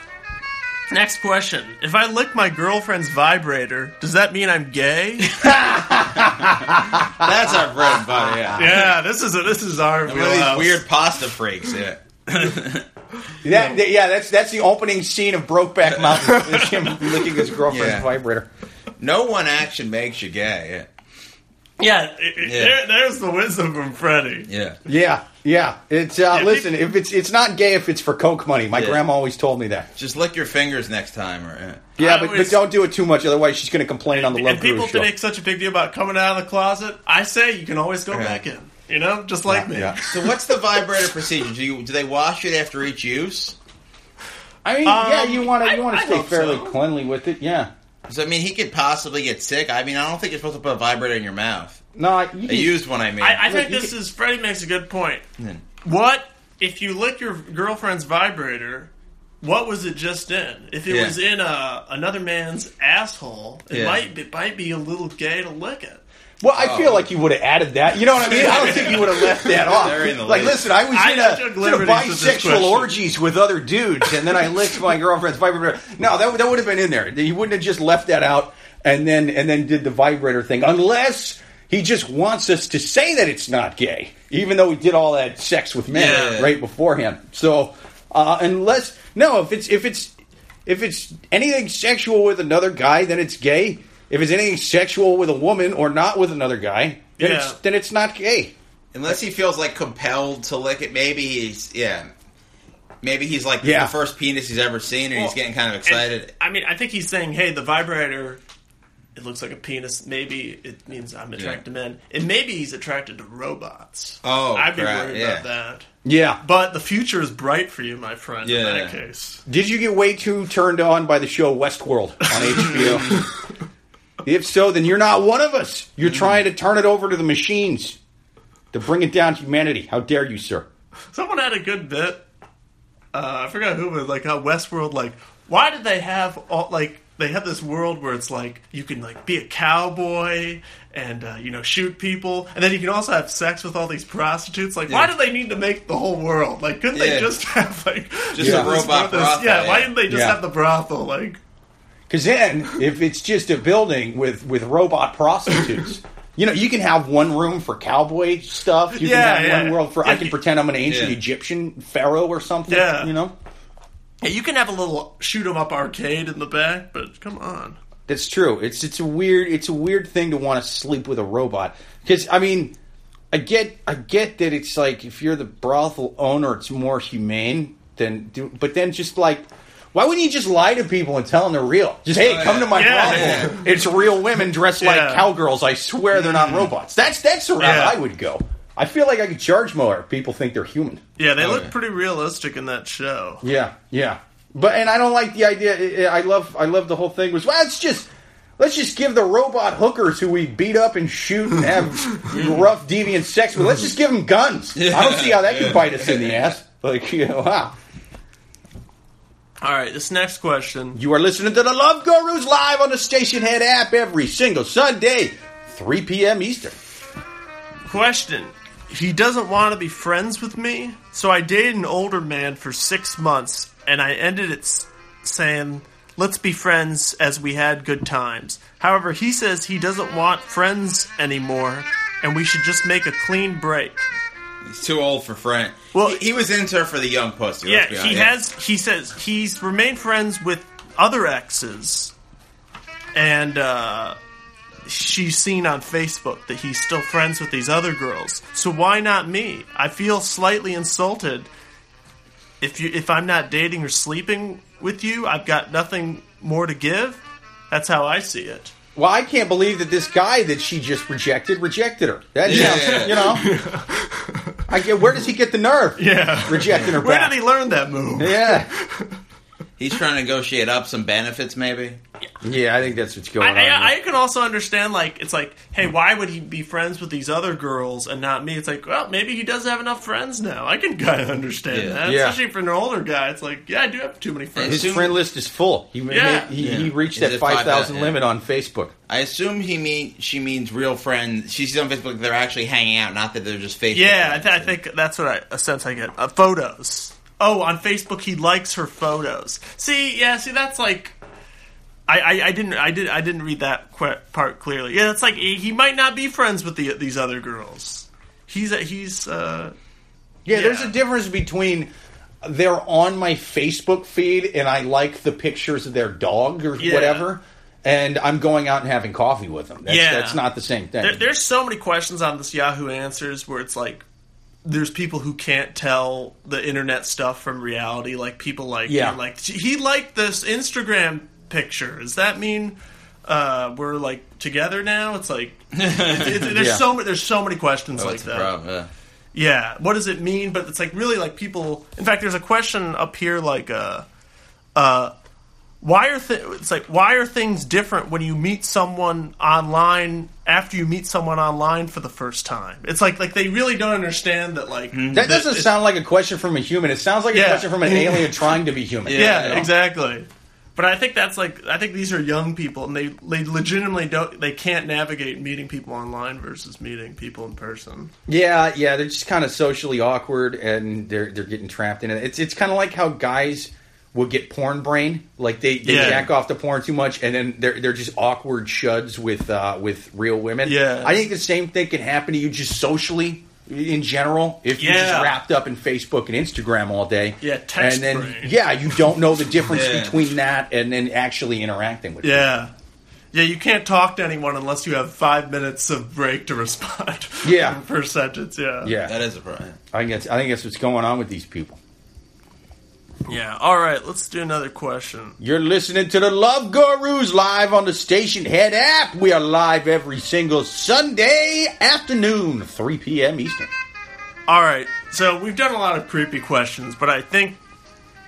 Next question. If I lick my girlfriend's vibrator, does that mean I'm gay? That's our bread and butter. Yeah. yeah, this is a, this is our One of wheelhouse. weird pasta freaks. Yeah. That, that- yeah, that's that's the opening scene of Brokeback Mountain. is him licking his girlfriend's Yeah. vibrator. No one action makes you gay. Yeah, it- it- Yeah. There, there's the wisdom from Freddy. Yeah. Yeah, yeah. It's uh, If listen. If it's it's not gay if it's for coke money. My Yeah. grandma always told me that. Just lick your fingers next time, or yeah. Yeah, but, always- but don't do it too much, otherwise she's going to complain on the Love and people show. make such a big deal about coming out of the closet. I say you can always go Yeah. back in. You know, just like Yeah, me. yeah. So what's the vibrator procedure? Do you do they wash it after each use? I mean, Um, yeah, you want to you want to stay fairly so. cleanly with it. Yeah. Does I mean he could possibly get sick? I mean, I don't think you're supposed to put a vibrator in your mouth. No, I- you A used one, I mean. I, I think Look, you this can- is Freddy makes a good point. Hmm. What if you lick your girlfriend's vibrator? what was it just in? If it Yeah. was in a, another man's asshole, it Yeah. might it might be a little gay to lick it. Well, I feel like you would have added that. You know what I mean? I don't think you would have left that off. The Like, list. listen, I was I in a, took in a liberties with this bisexual question. orgies with other dudes, and then I licked my girlfriend's vibrator. No, that, would- that would have been in there. He wouldn't have just left that out and then and then did the vibrator thing, unless he just wants us to say that it's not gay, even though he did all that sex with men Yeah. right beforehand. So, uh, unless no, if it's if it's if it's anything sexual with another guy, then it's gay. If it's anything sexual with a woman or not with another guy, then Yeah. it's then it's not gay. Unless he feels like compelled to lick it, maybe he's yeah. Maybe he's like Yeah. the first penis he's ever seen, and he's getting kind of And, excited. I mean, I think he's saying, "Hey, the vibrator." It looks like a penis. Maybe it means I'm attracted to men, and maybe he's attracted to robots. Oh, I'd be crap, worried yeah. about that. Yeah. But the future is bright for you, my friend. In Yeah. that case, Did you get way too turned on by the show Westworld on HBO? if so, then you're not one of us. You're trying to turn it over to the machines to bring it down to humanity. How dare you, sir? someone had a good bit. Uh, I forgot who, but like how Westworld, like, why did they have all like they have this world where it's like you can like be a cowboy and uh, you know shoot people, and then you can also have sex with all these prostitutes. Like, why do they need to make the whole world? Like, couldn't Yeah. they just have like Just a robot brothel, Yeah, why yeah. didn't they just Yeah. have the brothel? Like, Because then, if it's just a building with with robot prostitutes. You know, you can have one room for cowboy stuff. You Yeah, can have yeah. one world for. I can you- pretend I'm an ancient Yeah. Egyptian pharaoh or something. Yeah. you know, yeah, you can have a little shoot 'em up arcade in the back, but come on. That's true. It's it's a weird it's a weird thing to want to sleep with a robot because I mean, I get I get that it's like if you're the brothel owner, it's more humane than do. But then just like, why wouldn't you just lie to people and tell them they're real? Just hey, come to my Yeah, brothel. yeah. It's real women dressed Yeah. like cowgirls. I swear they're not mm. robots. That's that's the route Yeah. I would go. I feel like I could charge more if people think they're human. Yeah, they Oh, look yeah. pretty realistic in that show. Yeah, yeah. But and I don't like the idea. I love I love the whole thing was well, it's just let's just give the robot hookers who we beat up and shoot and have rough deviant sex with. Let's just give them guns. I don't see how that could bite us in the ass. Like you know, wow. All right, this next question. You are listening to the Love Gurus live on the Stationhead app every single Sunday, 3 p.m. Eastern. Question. He doesn't want to be friends with me, so I dated an older man for six months, and I ended it saying, let's be friends as we had good times. However, he says he doesn't want friends anymore, and we should just make a clean break. He's too old for friend. Well- Well, he, he was into her for the young pussy. Yeah, let's be he honest. has, he says he's remained friends with other exes, and, uh, she's seen on Facebook that he's still friends with these other girls. So why not me? I feel slightly insulted if you if I'm not dating or sleeping with you. I've got nothing more to give. That's how I see it. Well, I can't believe that this guy that she just rejected rejected her. That Yeah. yeah, you know. I get where does he get the nerve? Yeah. rejecting her Where back. did he learn that move? Yeah, He's trying to negotiate up some benefits, maybe. Yeah. I think that's what's going I, on. I, I can also understand like it's like, hey, why would he be friends with these other girls and not me? It's like, well, maybe he does have enough friends now. I can kind of understand Yeah. that, Yeah. especially for an older guy. It's like, yeah, I do have too many friends. His Assume- friend list is full. He made, Yeah. he, Yeah. he reached Is that it five 5,000, thousand yeah. limit on Facebook. I assume he mean she means real friends. She sees on Facebook they're actually hanging out, not that they're just Facebook. Yeah, I, friends. th- I think that's what I, a sense I get. Uh, photos. Oh, on Facebook he likes her photos. See, yeah, see that's like. I, I, I didn't I did I didn't read that part clearly. Yeah, it's like he might not be friends with the, these other girls. He's a, he's uh Yeah, there's a difference between they're on my Facebook feed and I like the pictures of their dog or Yeah. whatever, and I'm going out and having coffee with them. That's, Yeah. that's not the same thing. there, there's so many questions on this Yahoo Answers where it's like there's people who can't tell the internet stuff from reality. Like people like Yeah. like he liked this Instagram picture. Does that mean uh, we're like together now? It's like it's, it's, there's Yeah. so many there's so many questions Oh, like that. problem. Yeah. Yeah, what does it mean? But it's like really like people. In fact, there's a question up here like uh, uh, why are th- it's like why are things different when you meet someone online after you meet someone online for the first time? It's like like they really don't understand that like That doesn't sound like a question from a human. It sounds like a Yeah. question from an alien trying to be human. yeah, Yeah. exactly. But I think that's like I think these are young people and they they legitimately don't they can't navigate meeting people online versus meeting people in person. Yeah, yeah, they're just kind of socially awkward and they're they're getting trapped in it. It's it's kind of like how guys will get porn brain, like they, they Yeah. jack off the porn too much, and then they're they're just awkward shuds with uh, with real women. Yeah. I think the same thing can happen to you just socially in general if you're just wrapped up in Facebook and Instagram all day. Yeah, text and then brain. yeah, you don't know the difference Yeah. between that and then actually interacting with. people. Yeah. Yeah, you can't talk to anyone unless you have five minutes of break to respond. Yeah. per sentence. Yeah, yeah. That is a problem. I think that's I think that's what's going on with these people. Yeah. All right, let's do another question. You're listening to the Love Gurus live on the Stationhead app. We are live every single Sunday afternoon, 3 p.m. Eastern. All right, so we've done a lot of creepy questions, but I think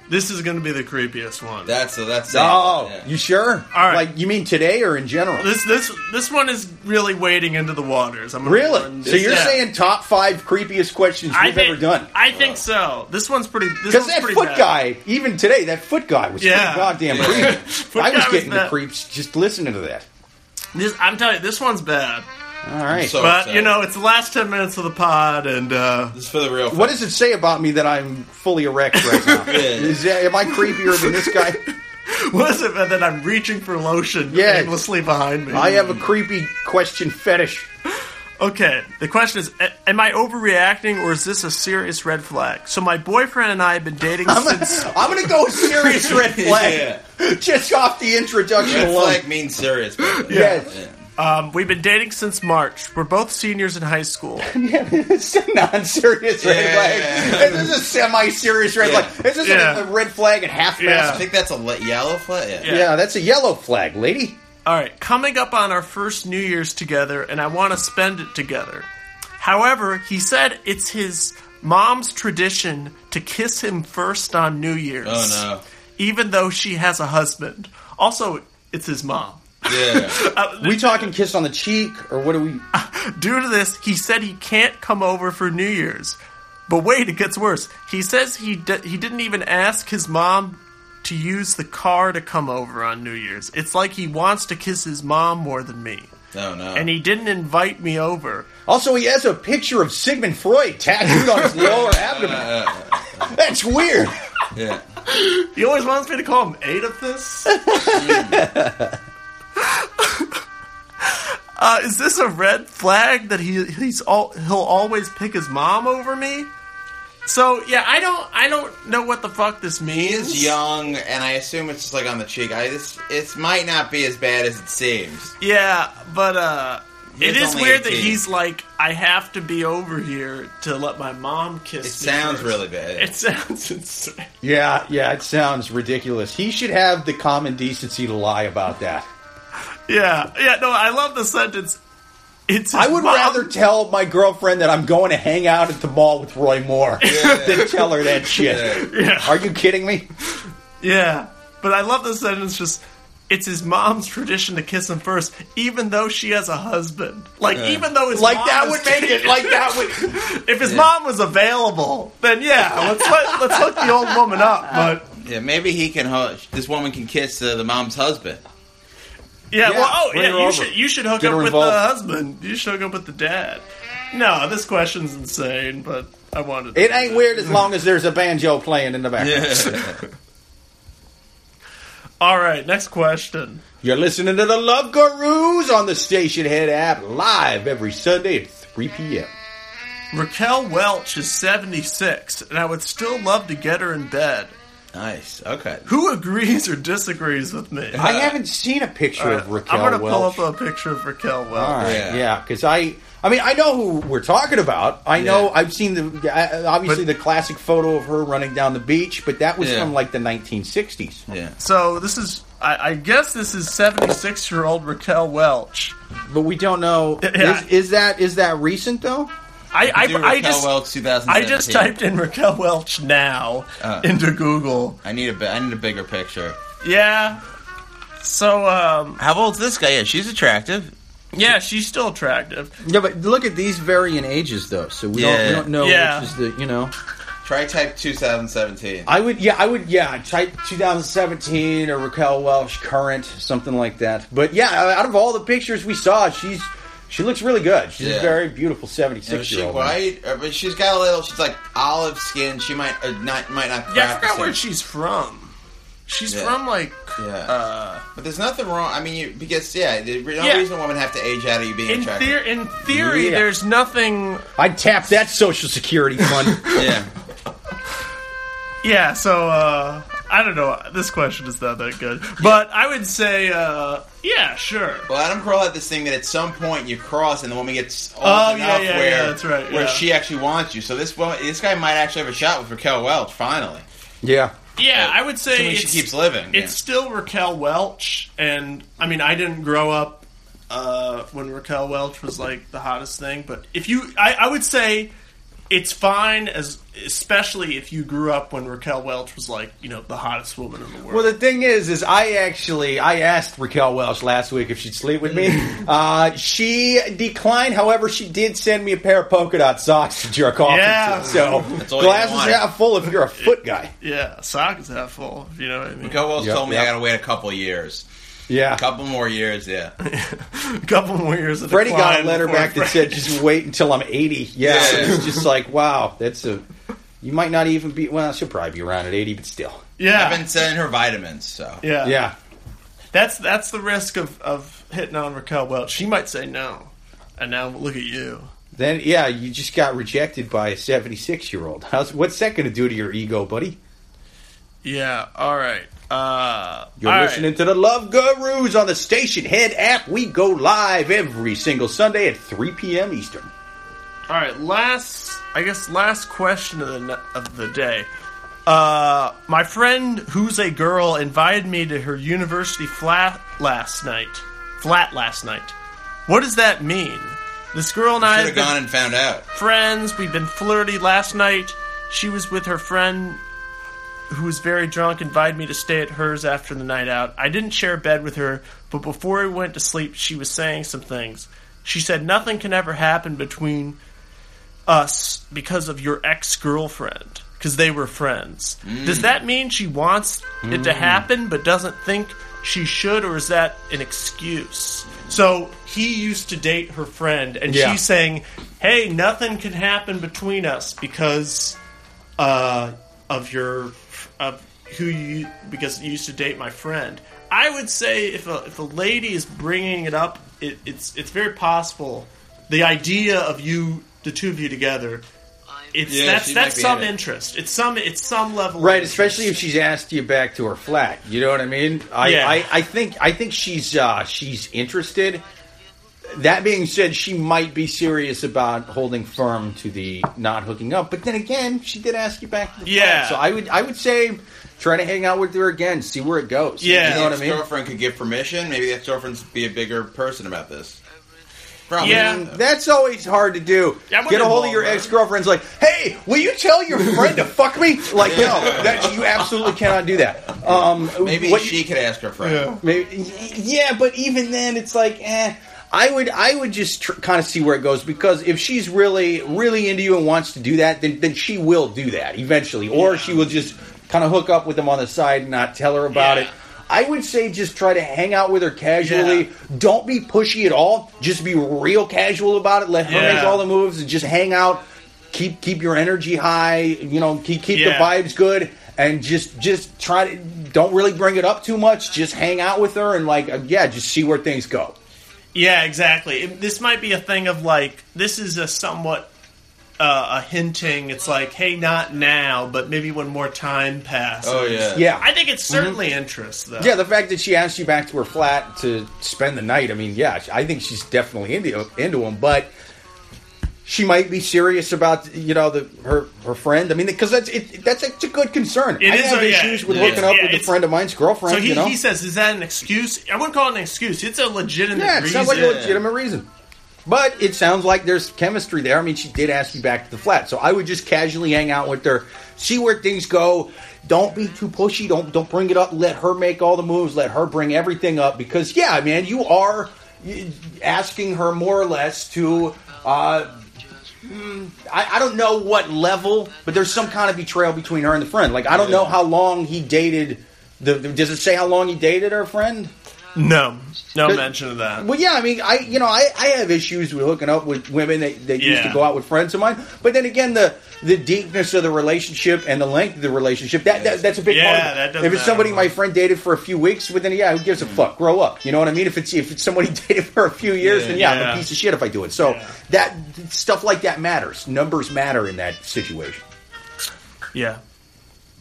this is going to be the creepiest one. That's that's. Oh, yeah. you sure? All right. Like you mean today or in general? this this this one is really wading into the waters. I'm gonna really? So this- you're yeah. saying top five creepiest questions I we've think, ever done? I think so. This one's pretty. This Because one's that pretty foot bad. guy, even today, that foot guy was Yeah. pretty goddamn creepy. Foot I was guy was getting the bad. creeps just listening to that. This, I'm telling you, this one's bad. All right. So- But upset. you know, it's the last ten minutes of the pod, and uh, This is for the real. what does it say about me that I'm fully erect right now? Yeah. Is that, am I creepier than this guy? what is it man, that I'm reaching for lotion Yeah. aimlessly behind me? I have a creepy question fetish. Okay, the question is: Am I overreacting, or is this a serious red flag? So my boyfriend and I have been dating I'm since. gonna, I'm gonna go serious red flag. Just off the introduction Red alone. flag means serious. by the way. Yes. Yeah. Um, we've been dating since March. We're both seniors in high school. it's a non-serious red Yeah. flag. This is a semi-serious red Yeah. flag. This is Yeah. a, a red flag at half Yeah. I mast. think that's a le- yellow flag. Yeah. Yeah. Yeah, that's a yellow flag, lady. All right, coming up on our first New Year's together, and I want to spend it together. However, he said it's his mom's tradition to kiss him first on New Year's. Oh Even though she has a husband. Also, it's his mom. No. Yeah. Uh, We talking kiss on the cheek, or what do we? Due to this, he said he can't come over for New Year's. But wait, it gets worse. He says he di- he didn't even ask his mom to use the car to come over on New Year's. It's like he wants to kiss his mom more than me. No, no. And he didn't invite me over. Also, he has a picture of Sigmund Freud tattooed on his lower abdomen. That's weird. yeah. He always wants me to call him Adolphus. uh, is this a red flag that he he's all he'll always pick his mom over me? So yeah, I don't I don't know what the fuck this means. is young, and I assume it's just like on the cheek. I this it might not be as bad as it seems. Yeah, but uh, it He's is only weird that he's like I have to be over here to let my mom kiss. Me. It me sounds first." really bad. It sounds insane. Yeah, yeah, it sounds ridiculous. He should have the common decency to lie about that. Yeah, yeah. No, I love the sentence. It's. I would mom- rather tell my girlfriend that I'm going to hang out at the mall with Roy Moore than tell her that shit. Yeah. Are you kidding me? Yeah, but I love the sentence. Just it's his mom's tradition to kiss him first, even though she has a husband. Like even though his Like mom that is would make it. Like that would. if his mom was available, then yeah, let's let, let's hook the old woman up. But Yeah, maybe he can. Ho- this woman can kiss uh, the mom's husband. Yeah, Yeah, well, oh bring yeah, you over. should you should hook Get up her with the husband. You should hook up with the dad. No, this question's insane, but I wanted. to It ain't that. weird as long as there's a banjo playing in the background. All right, next question. You're listening to the Love Gurus on the Stationhead app live every Sunday at 3 p.m. Raquel Welch is 76, and I would still love to get her in bed. Nice. Okay. Who agrees or disagrees with me? I haven't seen a picture of Raquel Welch. I'm gonna pull up a picture of Raquel Welch. All right, Yeah. yeah, because I, I mean, I know who we're talking about. I know Yeah. I've seen the uh, obviously But- the classic photo of her running down the beach, but that was Yeah. from like the 1960s. Yeah. So this is, I, I guess this is 76 year old Raquel Welch. But we don't know. Yeah. Is, is that is that recent though? I, I, Do I just, Welch 2017. I just typed in Raquel Welch now Uh. into Google. I need a bi- I need a bigger picture. Yeah. So, um, How old's this guy? Yeah, she's attractive. yeah, she's still attractive. Yeah, but look at these varying ages though, so we don't we don't know Yeah. which is the you know. Try type 2017. I would yeah I would yeah type 2017 or Raquel Welch current something like that. But yeah, out of all the pictures we saw, she's she looks really good. She's a very beautiful 76 she year old. white? Uh, But she's got a little. She's like olive skin. She might uh, not might not. Yeah, I forgot where she's from. She's Yeah. from like, Yeah. uh, But there's nothing wrong. I mean, you, because yeah, there's no Yeah. reason a woman have to age out of you being in, attractive. theor- in theory, Yeah. there's nothing. I'd tap that social security fund. yeah. Yeah, so uh, I don't know. This question is not that good, but I would say, uh, yeah, sure. Well, Adam Carolla had this thing that at some point you cross and the woman gets old Oh, enough yeah, yeah, where yeah, that's right, where yeah. she actually wants you. So this woman, this guy might actually have a shot with Raquel Welch finally. yeah. Yeah, I would say it's, she keeps living. It's still Raquel Welch, and I mean, I didn't grow up uh, when Raquel Welch was like the hottest thing, but if you, I, I would say it's fine as, especially if you grew up when Raquel Welch was like, you know, the hottest woman in the world. Well, the thing is, is I actually I asked Raquel Welch last week if she'd sleep with me. uh, she declined. However, she did send me a pair of polka dot socks to jerk off Yeah. into. So That's all you glasses half full if you're a foot guy. yeah, sock is half full. if You know what I mean? Raquel Welch Yep, told me yep. I got to wait a couple years. Yeah. A couple more years, yeah. A couple more years. Of Freddy got a letter back that said, "Just wait until I'm 80." Yeah, Yeah. it's just like, wow, that's a. You might not even be. Well, she'll probably be around at 80, but still. yeah, I've been sending her vitamins, so yeah, Yeah. That's that's the risk of of hitting on Raquel Welch. She might say no, and now look at you. Then yeah, you just got rejected by a 76 year old. How's what's that going to do to your ego, buddy? Yeah. All right. Uh, You're all right. listening to the Love Gurus on the Stationhead app. We go live every single Sunday at 3 p.m. Eastern. All right. Last, I guess, last question of the of the day. Uh, my friend, who's a girl, invited me to her university flat last night. Flat last night. What does that mean? This girl and I have gone and found out. friends. We've been flirty. Last night, she was with her friend who was very drunk, invited me to stay at hers after the night out. I didn't share a bed with her, but before we went to sleep, she was saying some things. She said nothing can ever happen between us because of your ex girlfriend, because they were friends. Does that mean she wants it to happen but doesn't think she should, or is that an excuse? So he used to date her friend, and Yeah. she's saying, "Hey, nothing can happen between us because uh, of your of who you because you used to date my friend." I would say if a if a lady is bringing it up, it, it's it's very possible the idea of you the two of you together. It's Yeah, that's that's some in it. interest. It's some it's some level, Right, of especially if she's asked you back to her flat. You know what I mean? I, Yeah. I, I think I think she's uh, she's interested. That being said, she might be serious about holding firm to the not hooking up. But then again, she did ask you back to the Yeah. flat. So I would I would say try to hang out with her again, see where it goes. Yeah. you know what I mean. girlfriend could give permission. Maybe the ex-girlfriend's be a bigger person about this. Probably. Yeah. not. That's always hard to do. Yeah, Get a hold of your ex girlfriend's like, hey, will you tell your friend to fuck me? Like, no, that you absolutely cannot do that. Um, Maybe what she could ask her friend. Maybe, yeah, but even then, it's like, eh. I would, I would just tr- kind of see where it goes because if she's really, really into you and wants to do that, then then she will do that eventually, or she will just kind of hook up with them on the side and not tell her about Yeah. it. I would say just try to hang out with her casually. Yeah. Don't be pushy at all. Just be real casual about it. Let her Yeah. make all the moves and just hang out. Keep keep your energy high. You know, keep keep the vibes good and just just try to don't really bring it up too much. Just hang out with her and like uh, yeah, just see where things go. Yeah, exactly. This might be a thing of like this is a somewhat uh, a hinting. It's like, hey, not now, but maybe when more time passes. Oh yeah. Yeah. I think it's certainly interest though. yeah, the fact that she asked you back to her flat to spend the night, I mean, yeah, I think she's definitely into into him, but she might be serious about you know the her her friend. I mean, because that's it, that's it's a good concern. It I is have a- yeah, issues with yeah. hooking up Yeah, with a friend of mine's girlfriend. So he, you know, he says, is that an excuse? I wouldn't call it an excuse. It's a legitimate yeah, it reason. sounds like a legitimate reason. But it sounds like there's chemistry there. I mean, she did ask you back to the flat, so I would just casually hang out with her, see where things go. Don't be too pushy. Don't don't bring it up. Let her make all the moves. Let her bring everything up because yeah, man, you are asking her more or less to. Uh, mm, I, I don't know what level, but there's some kind of betrayal between her and the friend. Like I don't know how long he dated. The, does it say how long he dated her friend? No, no mention of that. Well, yeah, I mean, I you know, I, I have issues with hooking up with women that, that used to go out with friends of mine. But then again, the the deepness of the relationship and the length of the relationship that, that that's a big Yeah, part. Of it. that doesn't if it's somebody my friend dated for a few weeks, well, then yeah, who gives a mm. fuck? Grow up. You know what I mean? If it's if it's somebody dated for a few years, Yeah. then yeah, I'm Yeah. a piece of shit if I do it. So Yeah. that stuff like that matters. Numbers matter in that situation. Yeah,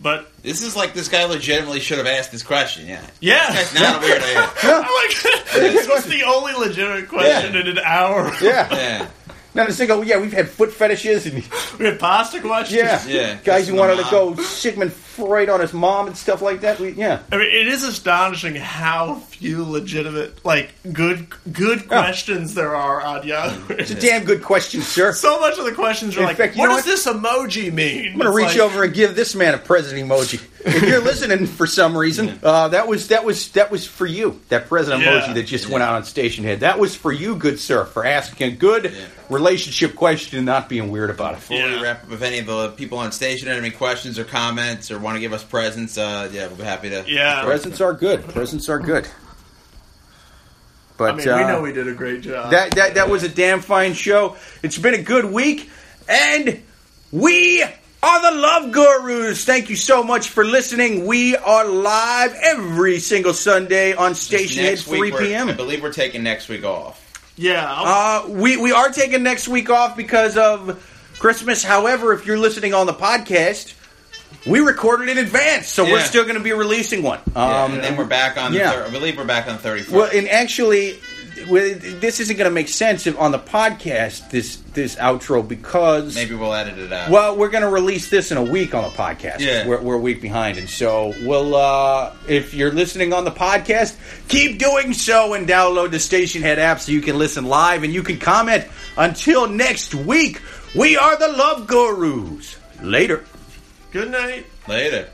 but This is like this guy legitimately should have asked this question. Yeah. yeah, That's not a weird idea. I'm like, this was the only legitimate question Yeah. in an hour. Yeah. Yeah. Now to think, oh yeah, we've had foot fetishes and we had pasta questions. yeah, Yeah. guys who wanted to go Sigmund Freud on his mom and stuff like that. We, yeah. I mean, it is astonishing how few legitimate, like good, good questions there are on Yahoo. It's a damn good question, sir. so much of the questions are In like, fact, you "What know does this emoji mean?" I'm gonna reach over and give this man a president emoji. If you're listening for some reason, uh, that was that was that was for you. That president Yeah. emoji that just went out on Stationhead. That was for you, good sir, for asking a good relationship question and not being weird about it. Before Yeah. we wrap up, if any of the people on station have any questions or comments or want to give us presents, uh, yeah, we'll be happy to. Yeah. Presents are good. Presents are good. But I mean, uh, we know we did a great job. that that that was a damn fine show. It's been a good week, and we are the Love Gurus. Thank you so much for listening. We are live every single Sunday on Stationhead, Next week, 3 we're- I believe we're taking next week off. yeah, Uh, we we are taking next week off because of Christmas. However, if you're listening on the podcast, we recorded in advance, so we're still going to be releasing one. Yeah, Um, and then we're back on. yeah. The thir- I believe we're back on the thirty. Well, and actually, this isn't going to make sense if on the podcast this this outro because Maybe we'll edit it out. well, we're going to release this in a week on the podcast. Yeah. we're, we're a week behind, and so we'll. Uh, if you're listening on the podcast, keep doing so and download the Stationhead app so you can listen live and you can comment. Until next week, we are the Love Gurus. Later. Good night. Later.